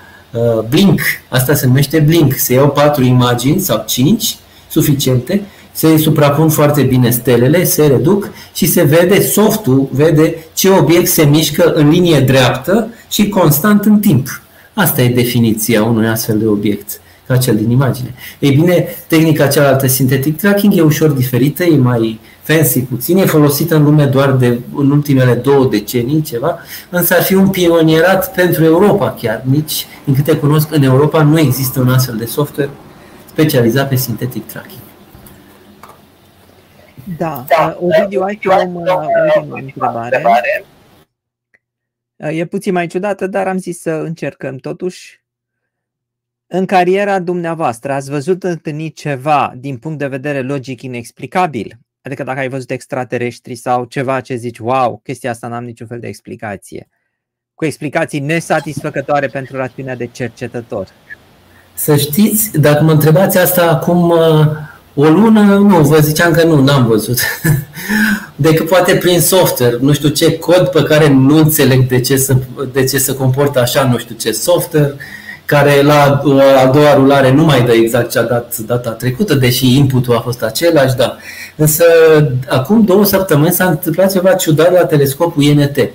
S2: Blink, asta se numește Blink, se iau patru imagini sau cinci suficiente, se suprapun foarte bine stelele, se reduc și se vede, softul vede ce obiect se mișcă în linie dreaptă și constant în timp. Asta e definiția unui astfel de obiect, ca cel din imagine. Ei bine, tehnica cealaltă, synthetic tracking, e ușor diferită, e mai fancy puțin, e folosită în lume doar de în ultimele două decenii, ceva, însă ar fi un pionierat pentru Europa chiar. Nici, din câte cunosc, în Europa nu există un astfel de software specializat pe synthetic tracking.
S1: Da, da uh, Ovidiu, ai tu o ultimă întrebare. Uh, e puțin mai ciudată, dar am zis să încercăm totuși. În cariera dumneavoastră ați văzut întâlnit ceva din punct de vedere logic inexplicabil? Adică dacă ai văzut extraterestri sau ceva ce zici, wow, chestia asta n-am niciun fel de explicație. Cu explicații nesatisfăcătoare pentru rațiunea de cercetător.
S2: Să știți, dacă mă întrebați asta acum uh, o lună, nu, vă ziceam că nu, n-am văzut. Decât poate prin software, nu știu ce cod pe care nu înțeleg de ce, să, de ce se comportă așa, nu știu ce software, care la a doua rulare nu mai dă exact ce a dat data trecută, deși inputul a fost același, da. Însă acum două săptămâni s-a întâmplat ceva ciudat la telescopul INT,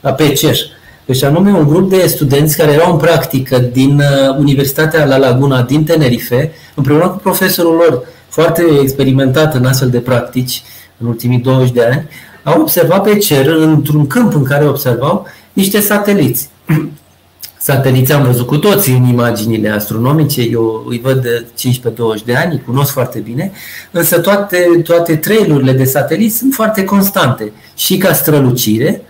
S2: la PCR și anume un grup de studenți care erau în practică din uh, Universitatea La Laguna din Tenerife, împreună cu profesorul lor, foarte experimentat în astfel de practici în ultimii 20 de ani, au observat pe cer, într-un câmp în care observau, niște sateliți. Sateliți am văzut cu toții în imaginile astronomice, eu îi văd de 15-20 de ani, îi cunosc foarte bine, însă toate, toate trailurile de sateliți sunt foarte constante, și ca strălucire,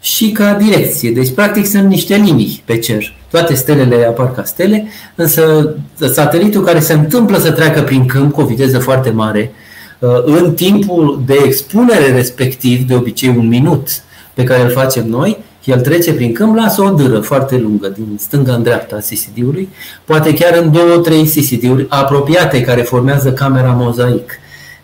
S2: și ca direcție. Deci, practic, sunt niște linii pe cer. Toate stelele apar ca stele, însă satelitul care se întâmplă să treacă prin câmp cu o viteză foarte mare, uh, în timpul de expunere respectiv, de obicei un minut pe care îl facem noi, el trece prin câmp, lasă o dâră foarte lungă din stânga în dreapta a CCD-ului, poate chiar în două, trei CCD-uri apropiate care formează camera mozaic.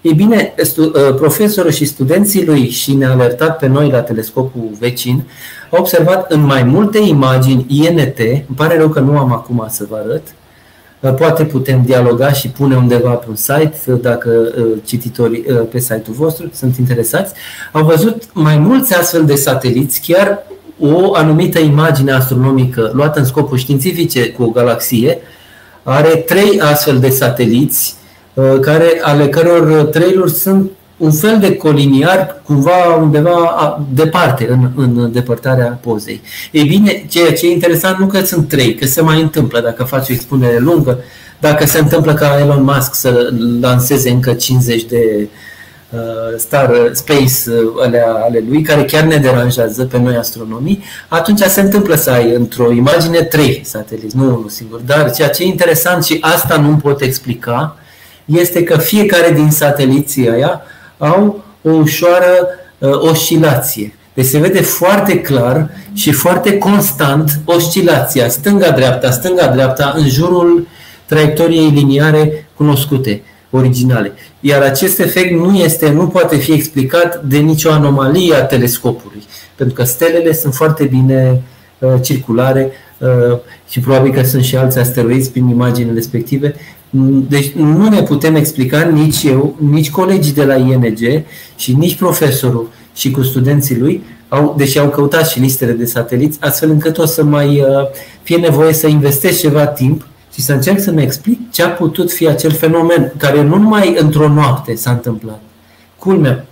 S2: Ei bine, ă, profesorul și studenții lui și ne-a alertat pe noi la telescopul vecin, au observat în mai multe imagini INT, îmi pare rău că nu am acum să vă arăt, ă, poate putem dialoga și pune undeva pe un site, dacă ă, cititorii pe site-ul vostru sunt interesați, au văzut mai mulți astfel de sateliți, chiar o anumită imagine astronomică luată în scopuri științifice cu o galaxie, are trei astfel de sateliți Uh, care, ale căror trailuri sunt un fel de coliniar cumva undeva departe, în, în depărtarea pozei. Ei bine, ceea ce e interesant nu că sunt trei, că se mai întâmplă dacă faci o expunere lungă, dacă se întâmplă ca Elon Musk să lanseze încă 50 de uh, star space uh, alea, ale lui, care chiar ne deranjează pe noi astronomii, atunci se întâmplă să ai într-o imagine trei sateliți, nu unul singur. Dar ceea ce e interesant și asta nu pot explica, este că fiecare din sateliții aia au o ușoară uh, oscilație. Deci se vede foarte clar și foarte constant oscilația stânga-dreapta, stânga-dreapta în jurul traiectoriei liniare cunoscute, originale. Iar acest efect nu este, nu poate fi explicat de nicio anomalie a telescopului, pentru că stelele sunt foarte bine uh, circulare, și probabil că sunt și alți asteroizi prin imaginile respective. Mm, deci nu ne putem explica nici eu, nici colegii de la ING și nici profesorul și cu studenții lui, au, deși au căutat și listele de sateliți, astfel încât o să mai fie nevoie să investesc ceva timp și să încerc să-mi explic ce a putut fi acel fenomen, care nu numai într-o noapte s-a întâmplat. Culmea,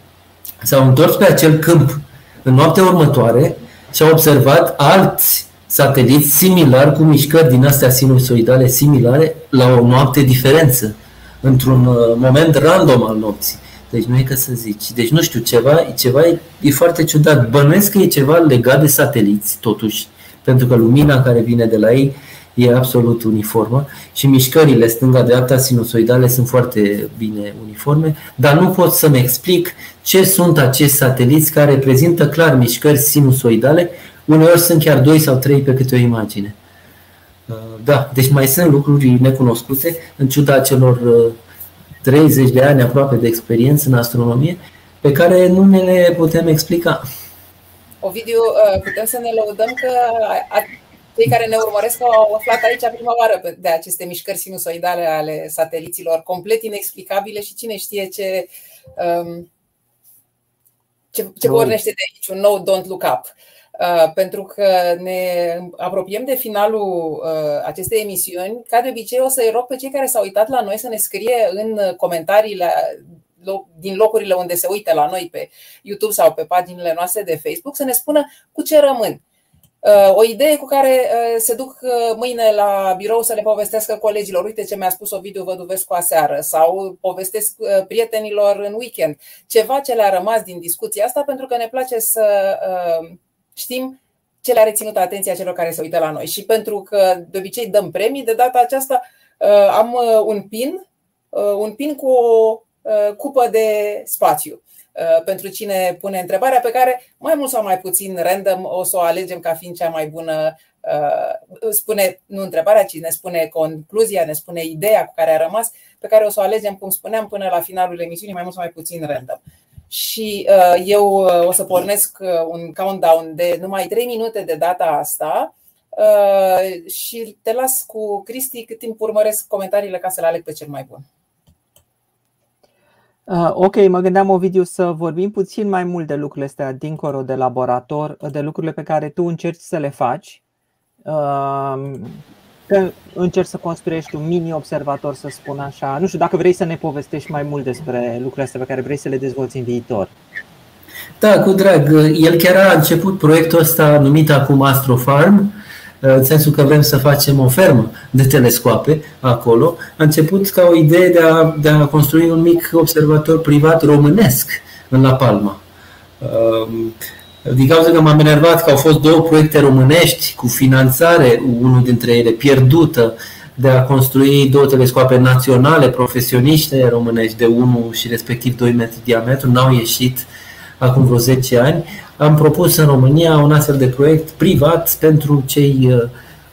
S2: s-au întors pe acel câmp în noaptea următoare și au observat alți sateliți similari, cu mișcări din astea sinusoidale similare, la o noapte diferență, într-un uh, moment random al nopții. Deci nu e că să zici. Deci nu știu, ceva, ceva e, e foarte ciudat. Bănuiesc că e ceva legat de sateliți, totuși, pentru că lumina care vine de la ei e absolut uniformă și mișcările stânga-dreapta sinusoidale sunt foarte bine uniforme, dar nu pot să-mi explic ce sunt acești sateliți care prezintă clar mișcări sinusoidale, uneori sunt chiar doi sau trei pe câte o imagine. Uh, da, deci mai sunt lucruri necunoscute, în ciuda celor 30 uh, de ani aproape de experiență în astronomie, pe care nu ne le putem explica.
S3: Ovidiu, uh, putem să ne lăudăm că cei care ne urmăresc au aflat aici prima oară de aceste mișcări sinusoidale ale sateliților, complet inexplicabile și cine știe ce, um, ce, ce pornește de aici, un nou Don't Look Up. Uh, pentru că ne apropiem de finalul uh, acestei emisiuni. Ca de obicei, o să-i rog pe cei care s-au uitat la noi să ne scrie în comentariile din locurile unde se uită la noi pe YouTube sau pe paginile noastre de Facebook să ne spună cu ce rămân Uh, o idee cu care uh, se duc uh, mâine la birou să le povestească colegilor, uite ce mi-a spus Ovidiu Văduvescu aseară sau povestesc prietenilor în weekend. Ceva ce le-a rămas din discuția asta pentru că ne place să știm ce le-a reținut atenția celor care se uită la noi. Și pentru că de obicei dăm premii, de data aceasta am un pin, un pin cu o cupă de spațiu. Uh, pentru cine pune întrebarea pe care mai mult sau mai puțin random o să o alegem ca fiind cea mai bună uh, spune, nu întrebarea, ci ne spune concluzia, ne spune ideea cu care a rămas, pe care o să o alegem, cum spuneam, până la finalul emisiunii, mai mult sau mai puțin random. Și uh, eu o să pornesc un countdown de numai 3 minute de data asta și te las cu Cristi cât timp urmăresc comentariile ca să le aleg pe cel mai bun.
S1: Uh, ok, mă gândeam, Ovidiu, să vorbim puțin mai mult de lucrurile astea dincolo de laborator, de lucrurile pe care tu încerci să le faci. Uh, că încerci să construiești un mini-observator, să spun așa. Nu știu, dacă vrei să ne povestești mai mult despre lucrurile astea pe care vrei să le dezvolți în viitor.
S2: Da, cu drag. El chiar a început proiectul ăsta numit acum Astrofarm, în sensul că vrem să facem o fermă de telescoape acolo, a început ca o idee de a, de a construi un mic observator privat românesc în La Palma. Um, din cauza că m-am enervat că au fost două proiecte românești cu finanțare, unul dintre ele pierdută, de a construi două telescoape naționale, profesioniște românești de 1 și respectiv 2 metri diametru, n-au ieșit acum vreo 10 ani am propus în România un astfel de proiect privat pentru cei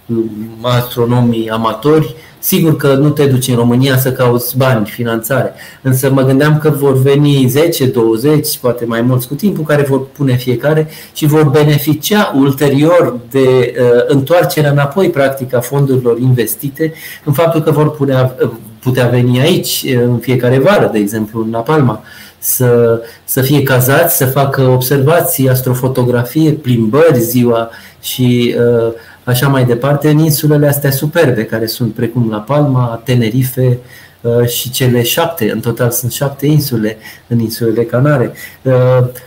S2: uh, astronomii amatori. Sigur că nu te duci în România să cauți bani, finanțare, însă mă gândeam că vor veni 10, 20, poate mai mulți cu timpul, care vor pune fiecare și vor beneficia ulterior de uh, întoarcerea înapoi, practic, a fondurilor investite, în faptul că vor putea, putea veni aici uh, în fiecare vară, de exemplu, în La Palma, să, să fie cazați, să facă observații, astrofotografie, plimbări ziua și uh, așa mai departe în insulele astea superbe, care sunt precum La Palma, Tenerife uh, și cele șapte, în total sunt șapte insule în insulele Canare. Uh,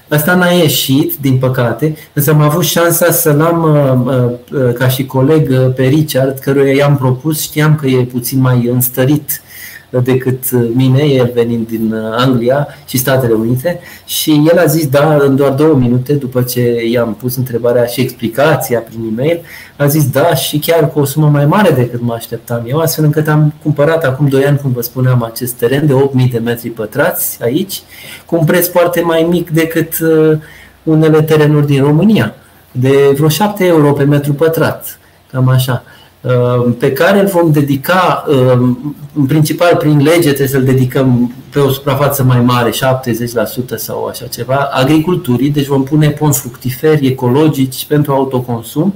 S2: asta n-a ieșit, din păcate, însă am avut șansa să-l am ca și coleg pe Richard, căruia i-am propus, știam că e puțin mai înstărit decât mine, el venind din uh, Anglia și Statele Unite și el a zis da în doar două minute după ce i-am pus întrebarea și explicația prin e-mail, a zis da și chiar cu o sumă mai mare decât mă așteptam eu, astfel încât am cumpărat acum 2 ani, cum vă spuneam, acest teren de 8000 de metri pătrați aici, cu un preț foarte mai mic decât uh, unele terenuri din România, de vreo 7 euro pe metru pătrat, cam așa. Uh, pe care îl vom dedica, uh, în principal prin lege trebuie să-l dedicăm pe o suprafață mai mare, 70% sau așa ceva, agriculturii, deci vom pune pon fructiferi ecologici pentru autoconsum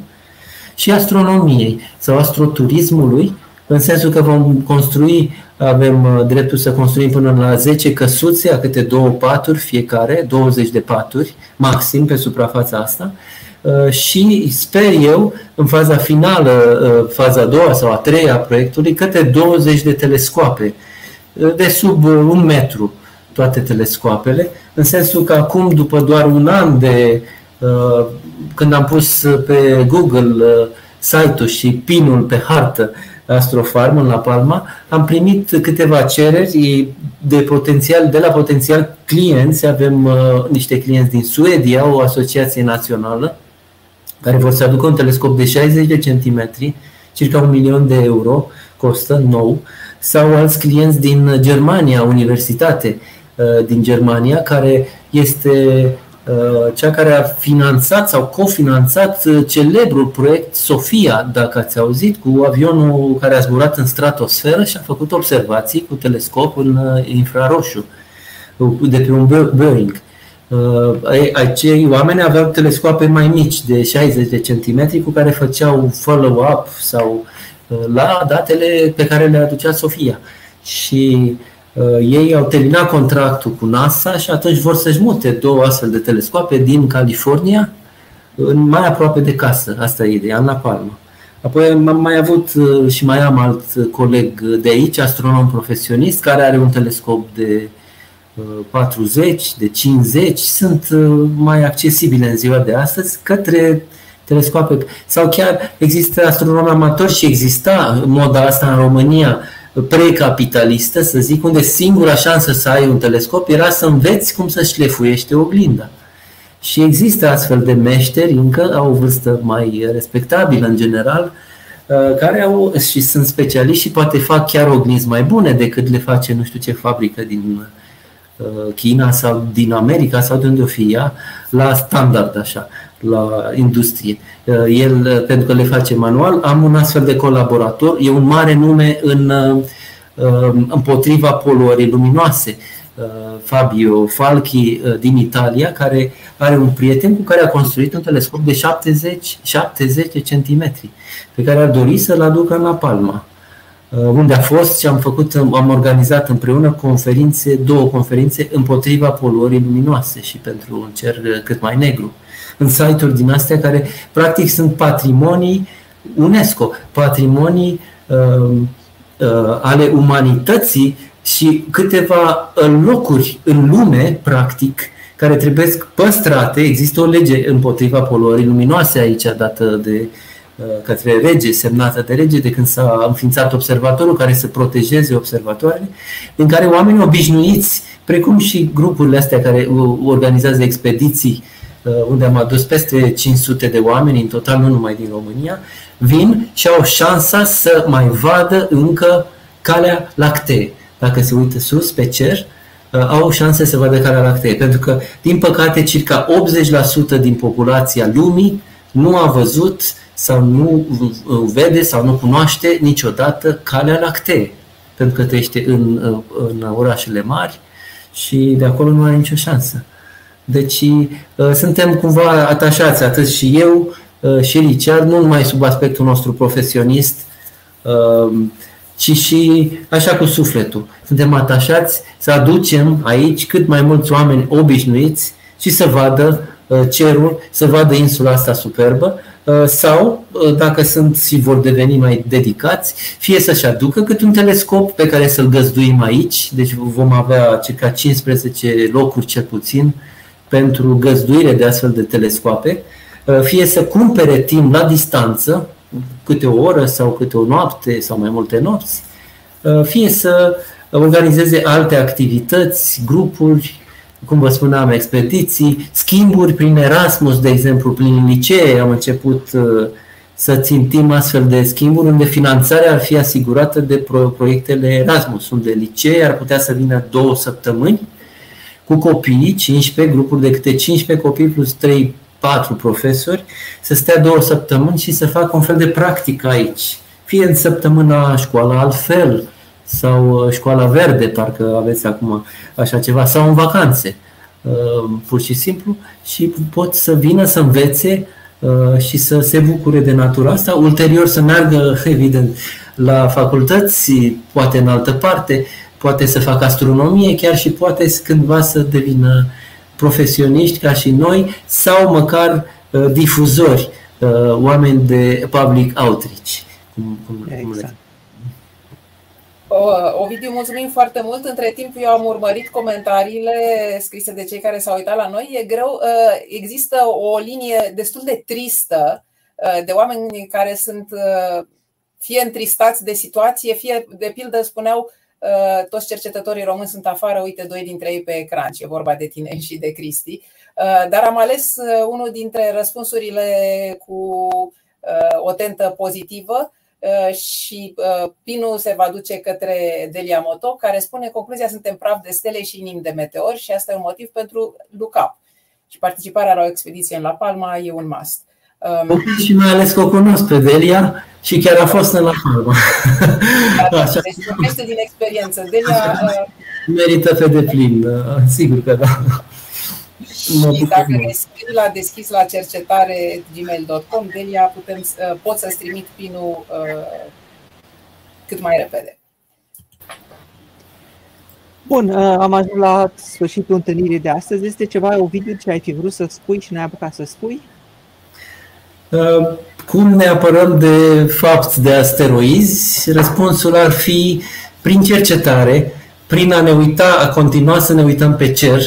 S2: și astronomiei sau astroturismului, în sensul că vom construi, avem uh, dreptul să construim până la 10 căsuțe, a câte două paturi fiecare, 20 de paturi maxim pe suprafața asta. uh, și sper eu, în faza finală, uh, faza a doua sau a treia a proiectului, câte 20 de telescoape de sub un metru toate telescoapele, în sensul că acum, după doar un an de când am pus pe Google site-ul și pinul pe hartă Astrofarm în La Palma, am primit câteva cereri de potențial, de la potențial clienți. Avem uh, niște clienți din Suedia, o asociație națională, care vor să aducă un telescop de 60 de centimetri, circa un milion de euro, costă nou, sau alți clienți din Germania, universitate uh, din Germania, care este Uh, cea care a finanțat sau cofinanțat uh, celebrul proiect Sofia, dacă ați auzit, cu avionul care a zburat în stratosferă și a făcut observații cu telescop în uh, infraroșu de pe un Boeing. Acei oameni aveau telescoape mai mici, de 60 de centimetri, cu care făceau follow-up sau la datele pe care le aducea Sofia. Și Uh, ei au terminat contractul cu NASA și atunci vor să-și mute două astfel de telescoape din California în mai aproape de casă. Asta e ideea, în La Palma. Apoi am mai avut uh, și mai am alt coleg de aici, astronom profesionist, care are un telescop de 40, uh, de 50, sunt mai accesibile în ziua de astăzi către telescoape. Sau chiar există astronomi amatori și exista moda asta în România, precapitalistă, să zic, unde singura șansă să ai un telescop era să înveți cum să șlefuiește oglinda. Și există astfel de meșteri, încă au o vârstă mai respectabilă în general, uh, care au și sunt specialiști și poate fac chiar oglinzi mai bune decât le face nu știu ce fabrică din uh, China sau din America sau de unde o fi ea, la standard așa la industrie. Uh, el, uh, pentru că le face manual, am un astfel de colaborator, e un mare nume în uh, împotriva poluării luminoase. Fabio Falchi din Italia, care are un prieten cu care a construit un telescop de 70, 70 de centimetri, pe care ar dori să-l aducă în La Palma unde a fost și am făcut, am organizat împreună conferințe, două conferințe împotriva poluării luminoase și pentru un cer cât mai negru în site-uri din astea care practic sunt patrimonii UNESCO, patrimonii uh, uh, ale umanității și câteva uh, locuri în lume, practic, care trebuie păstrate. Există o lege împotriva poluării luminoase aici, dată de uh, către rege, semnată de rege, de când s-a înființat observatorul care să protejeze observatoarele, în care oamenii obișnuiți, precum și grupurile astea care organizează expediții Uh, unde am adus peste 500 de oameni în total, nu numai din România, vin și au șansa să mai vadă încă calea lactee. Dacă se uită sus pe cer, uh, au șanse să vadă calea lactee. Pentru că, din păcate, circa 80% din populația lumii nu a văzut sau nu uh, vede sau nu cunoaște niciodată calea lactee. Pentru că trăiește în, în orașele mari și de acolo nu are nicio șansă. Deci uh, suntem cumva atașați, atât și eu uh, și Richard, nu numai sub aspectul nostru profesionist, uh, ci și așa cu sufletul. Suntem atașați să aducem aici cât mai mulți oameni obișnuiți și să vadă cerul, să vadă insula asta superbă sau, dacă sunt și vor deveni mai dedicați, fie să-și aducă cât un telescop pe care să-l găzduim aici, deci vom avea circa 15 locuri cel puțin pentru găzduire de astfel de telescoape, uh, fie să cumpere timp la distanță, câte o oră sau câte o noapte sau mai multe nopți, uh, fie să organizeze alte activități, grupuri, cum vă spuneam, expediții, schimburi prin Erasmus, de exemplu, prin licee. Am început uh, să țintim astfel de schimburi unde finanțarea ar fi asigurată de proiectele Erasmus, unde licee ar putea să vină două săptămâni cu copiii, 15 grupuri de câte 15 copii plus 3 patru profesori, să stea două săptămâni și să facă un fel de practică aici. Fie în săptămâna școala altfel, sau uh, școala verde, parcă aveți acum așa ceva, sau în vacanțe, uh, pur și simplu, și pot să vină să învețe și să se bucure de natura asta, ulterior să meargă, evident, la facultăți, poate în altă parte, poate să facă astronomie, chiar și poate cândva să devină profesioniști ca și noi sau măcar uh, difuzori, uh, oameni de public outreach. Cum, cum, exact.
S3: Ovidiu, mulțumim foarte mult. Între timp eu am urmărit comentariile scrise de cei care s-au uitat la noi. E greu, uh, există o linie destul de tristă de oameni care sunt fie întristați de situație, fie, de pildă, spuneau Uh, toți cercetătorii români sunt afară, uite doi dintre ei pe ecran, e vorba de tine și de Cristi. Uh, dar am ales uh, unul dintre răspunsurile cu o tentă pozitivă și pinul se va duce către Delia Moto, care spune concluzia suntem praf de stele și inim de meteori și asta e un motiv pentru Lucap. Și participarea la o expediție în La Palma e un must.
S2: Um, și mai ales că o cunosc pe Delia și chiar a fost în La Palma.
S3: Așa. Deci vorbește din experiență. Delia... Uh,
S2: Merită pe deplin, uh, sigur că da.
S3: Și dacă ne scrii la deschis la cercetare gmail.com, Delia, putem, uh, pot să-ți trimit pinul cât mai repede.
S1: Bun, am ajuns la sfârșitul întâlnirii de astăzi. Este ceva, o video ce ai fi vrut să spui și n-ai apucat să spui?
S2: Uh, cum ne apărăm de fapt de asteroizi? Răspunsul ar fi prin cercetare, prin a ne uita, a continua să ne uităm pe cer,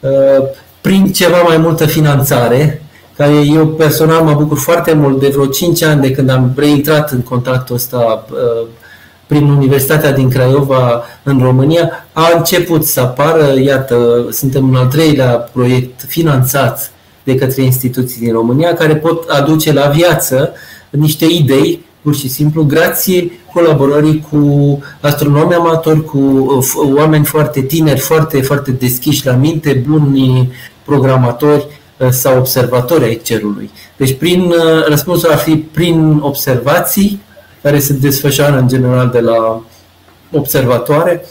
S2: uh, prin ceva mai multă finanțare, care eu personal mă bucur foarte mult de vreo 5 ani de când am reintrat în contactul ăsta uh, prin Universitatea din Craiova în România, a început să apară, iată, suntem în al treilea proiect finanțat de către instituții din România care pot aduce la viață niște idei, pur și simplu, grație colaborării cu astronomi amatori, cu uh, oameni foarte tineri, foarte, foarte deschiși la minte, buni programatori uh, sau observatori ai cerului. Deci prin, uh, răspunsul ar fi prin observații care se desfășoară în general de la observatoare,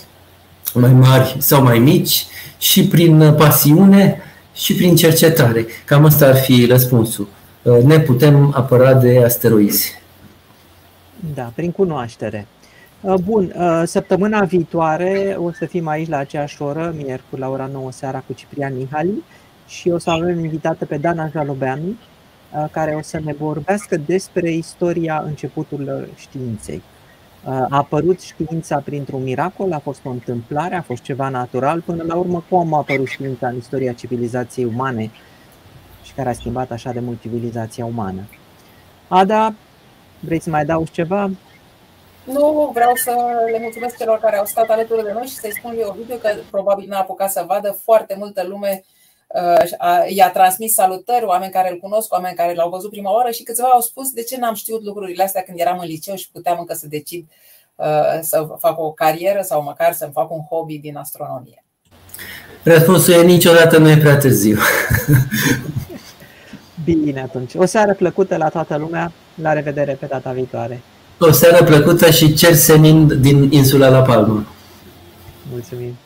S2: mai mari sau mai mici, și prin pasiune și prin cercetare. Cam asta ar fi răspunsul. Uh, ne putem apăra de asteroizi.
S1: Da, prin cunoaștere. Uh, bun, uh, săptămâna viitoare o să fim aici la aceeași oră, miercuri la ora 9 seara cu Ciprian Mihali și o să avem invitată pe Dana Jalobeanu, care o să ne vorbească despre istoria începutul științei. A apărut știința printr-un miracol, a fost o întâmplare, a fost ceva natural, până la urmă cum a apărut știința în istoria civilizației umane și care a schimbat așa de mult civilizația umană. Ada, vrei să mai adaugi ceva?
S3: Nu, vreau să le mulțumesc celor care au stat alături de noi și să-i spun lui Ovidiu că probabil n-a apucat să vadă foarte multă lume Uh, i-a transmis salutări, oameni care îl cunosc, oameni care l-au văzut prima oară și câțiva au spus de ce n-am știut lucrurile astea când eram în liceu și puteam încă să decid uh, să fac o carieră sau măcar să-mi fac un hobby din astronomie.
S2: Răspunsul e niciodată nu e prea târziu.
S1: Bine atunci. O seară plăcută la toată lumea. La revedere pe data viitoare.
S2: O seară plăcută și cer senin din insula La Palma.
S1: Mulțumim.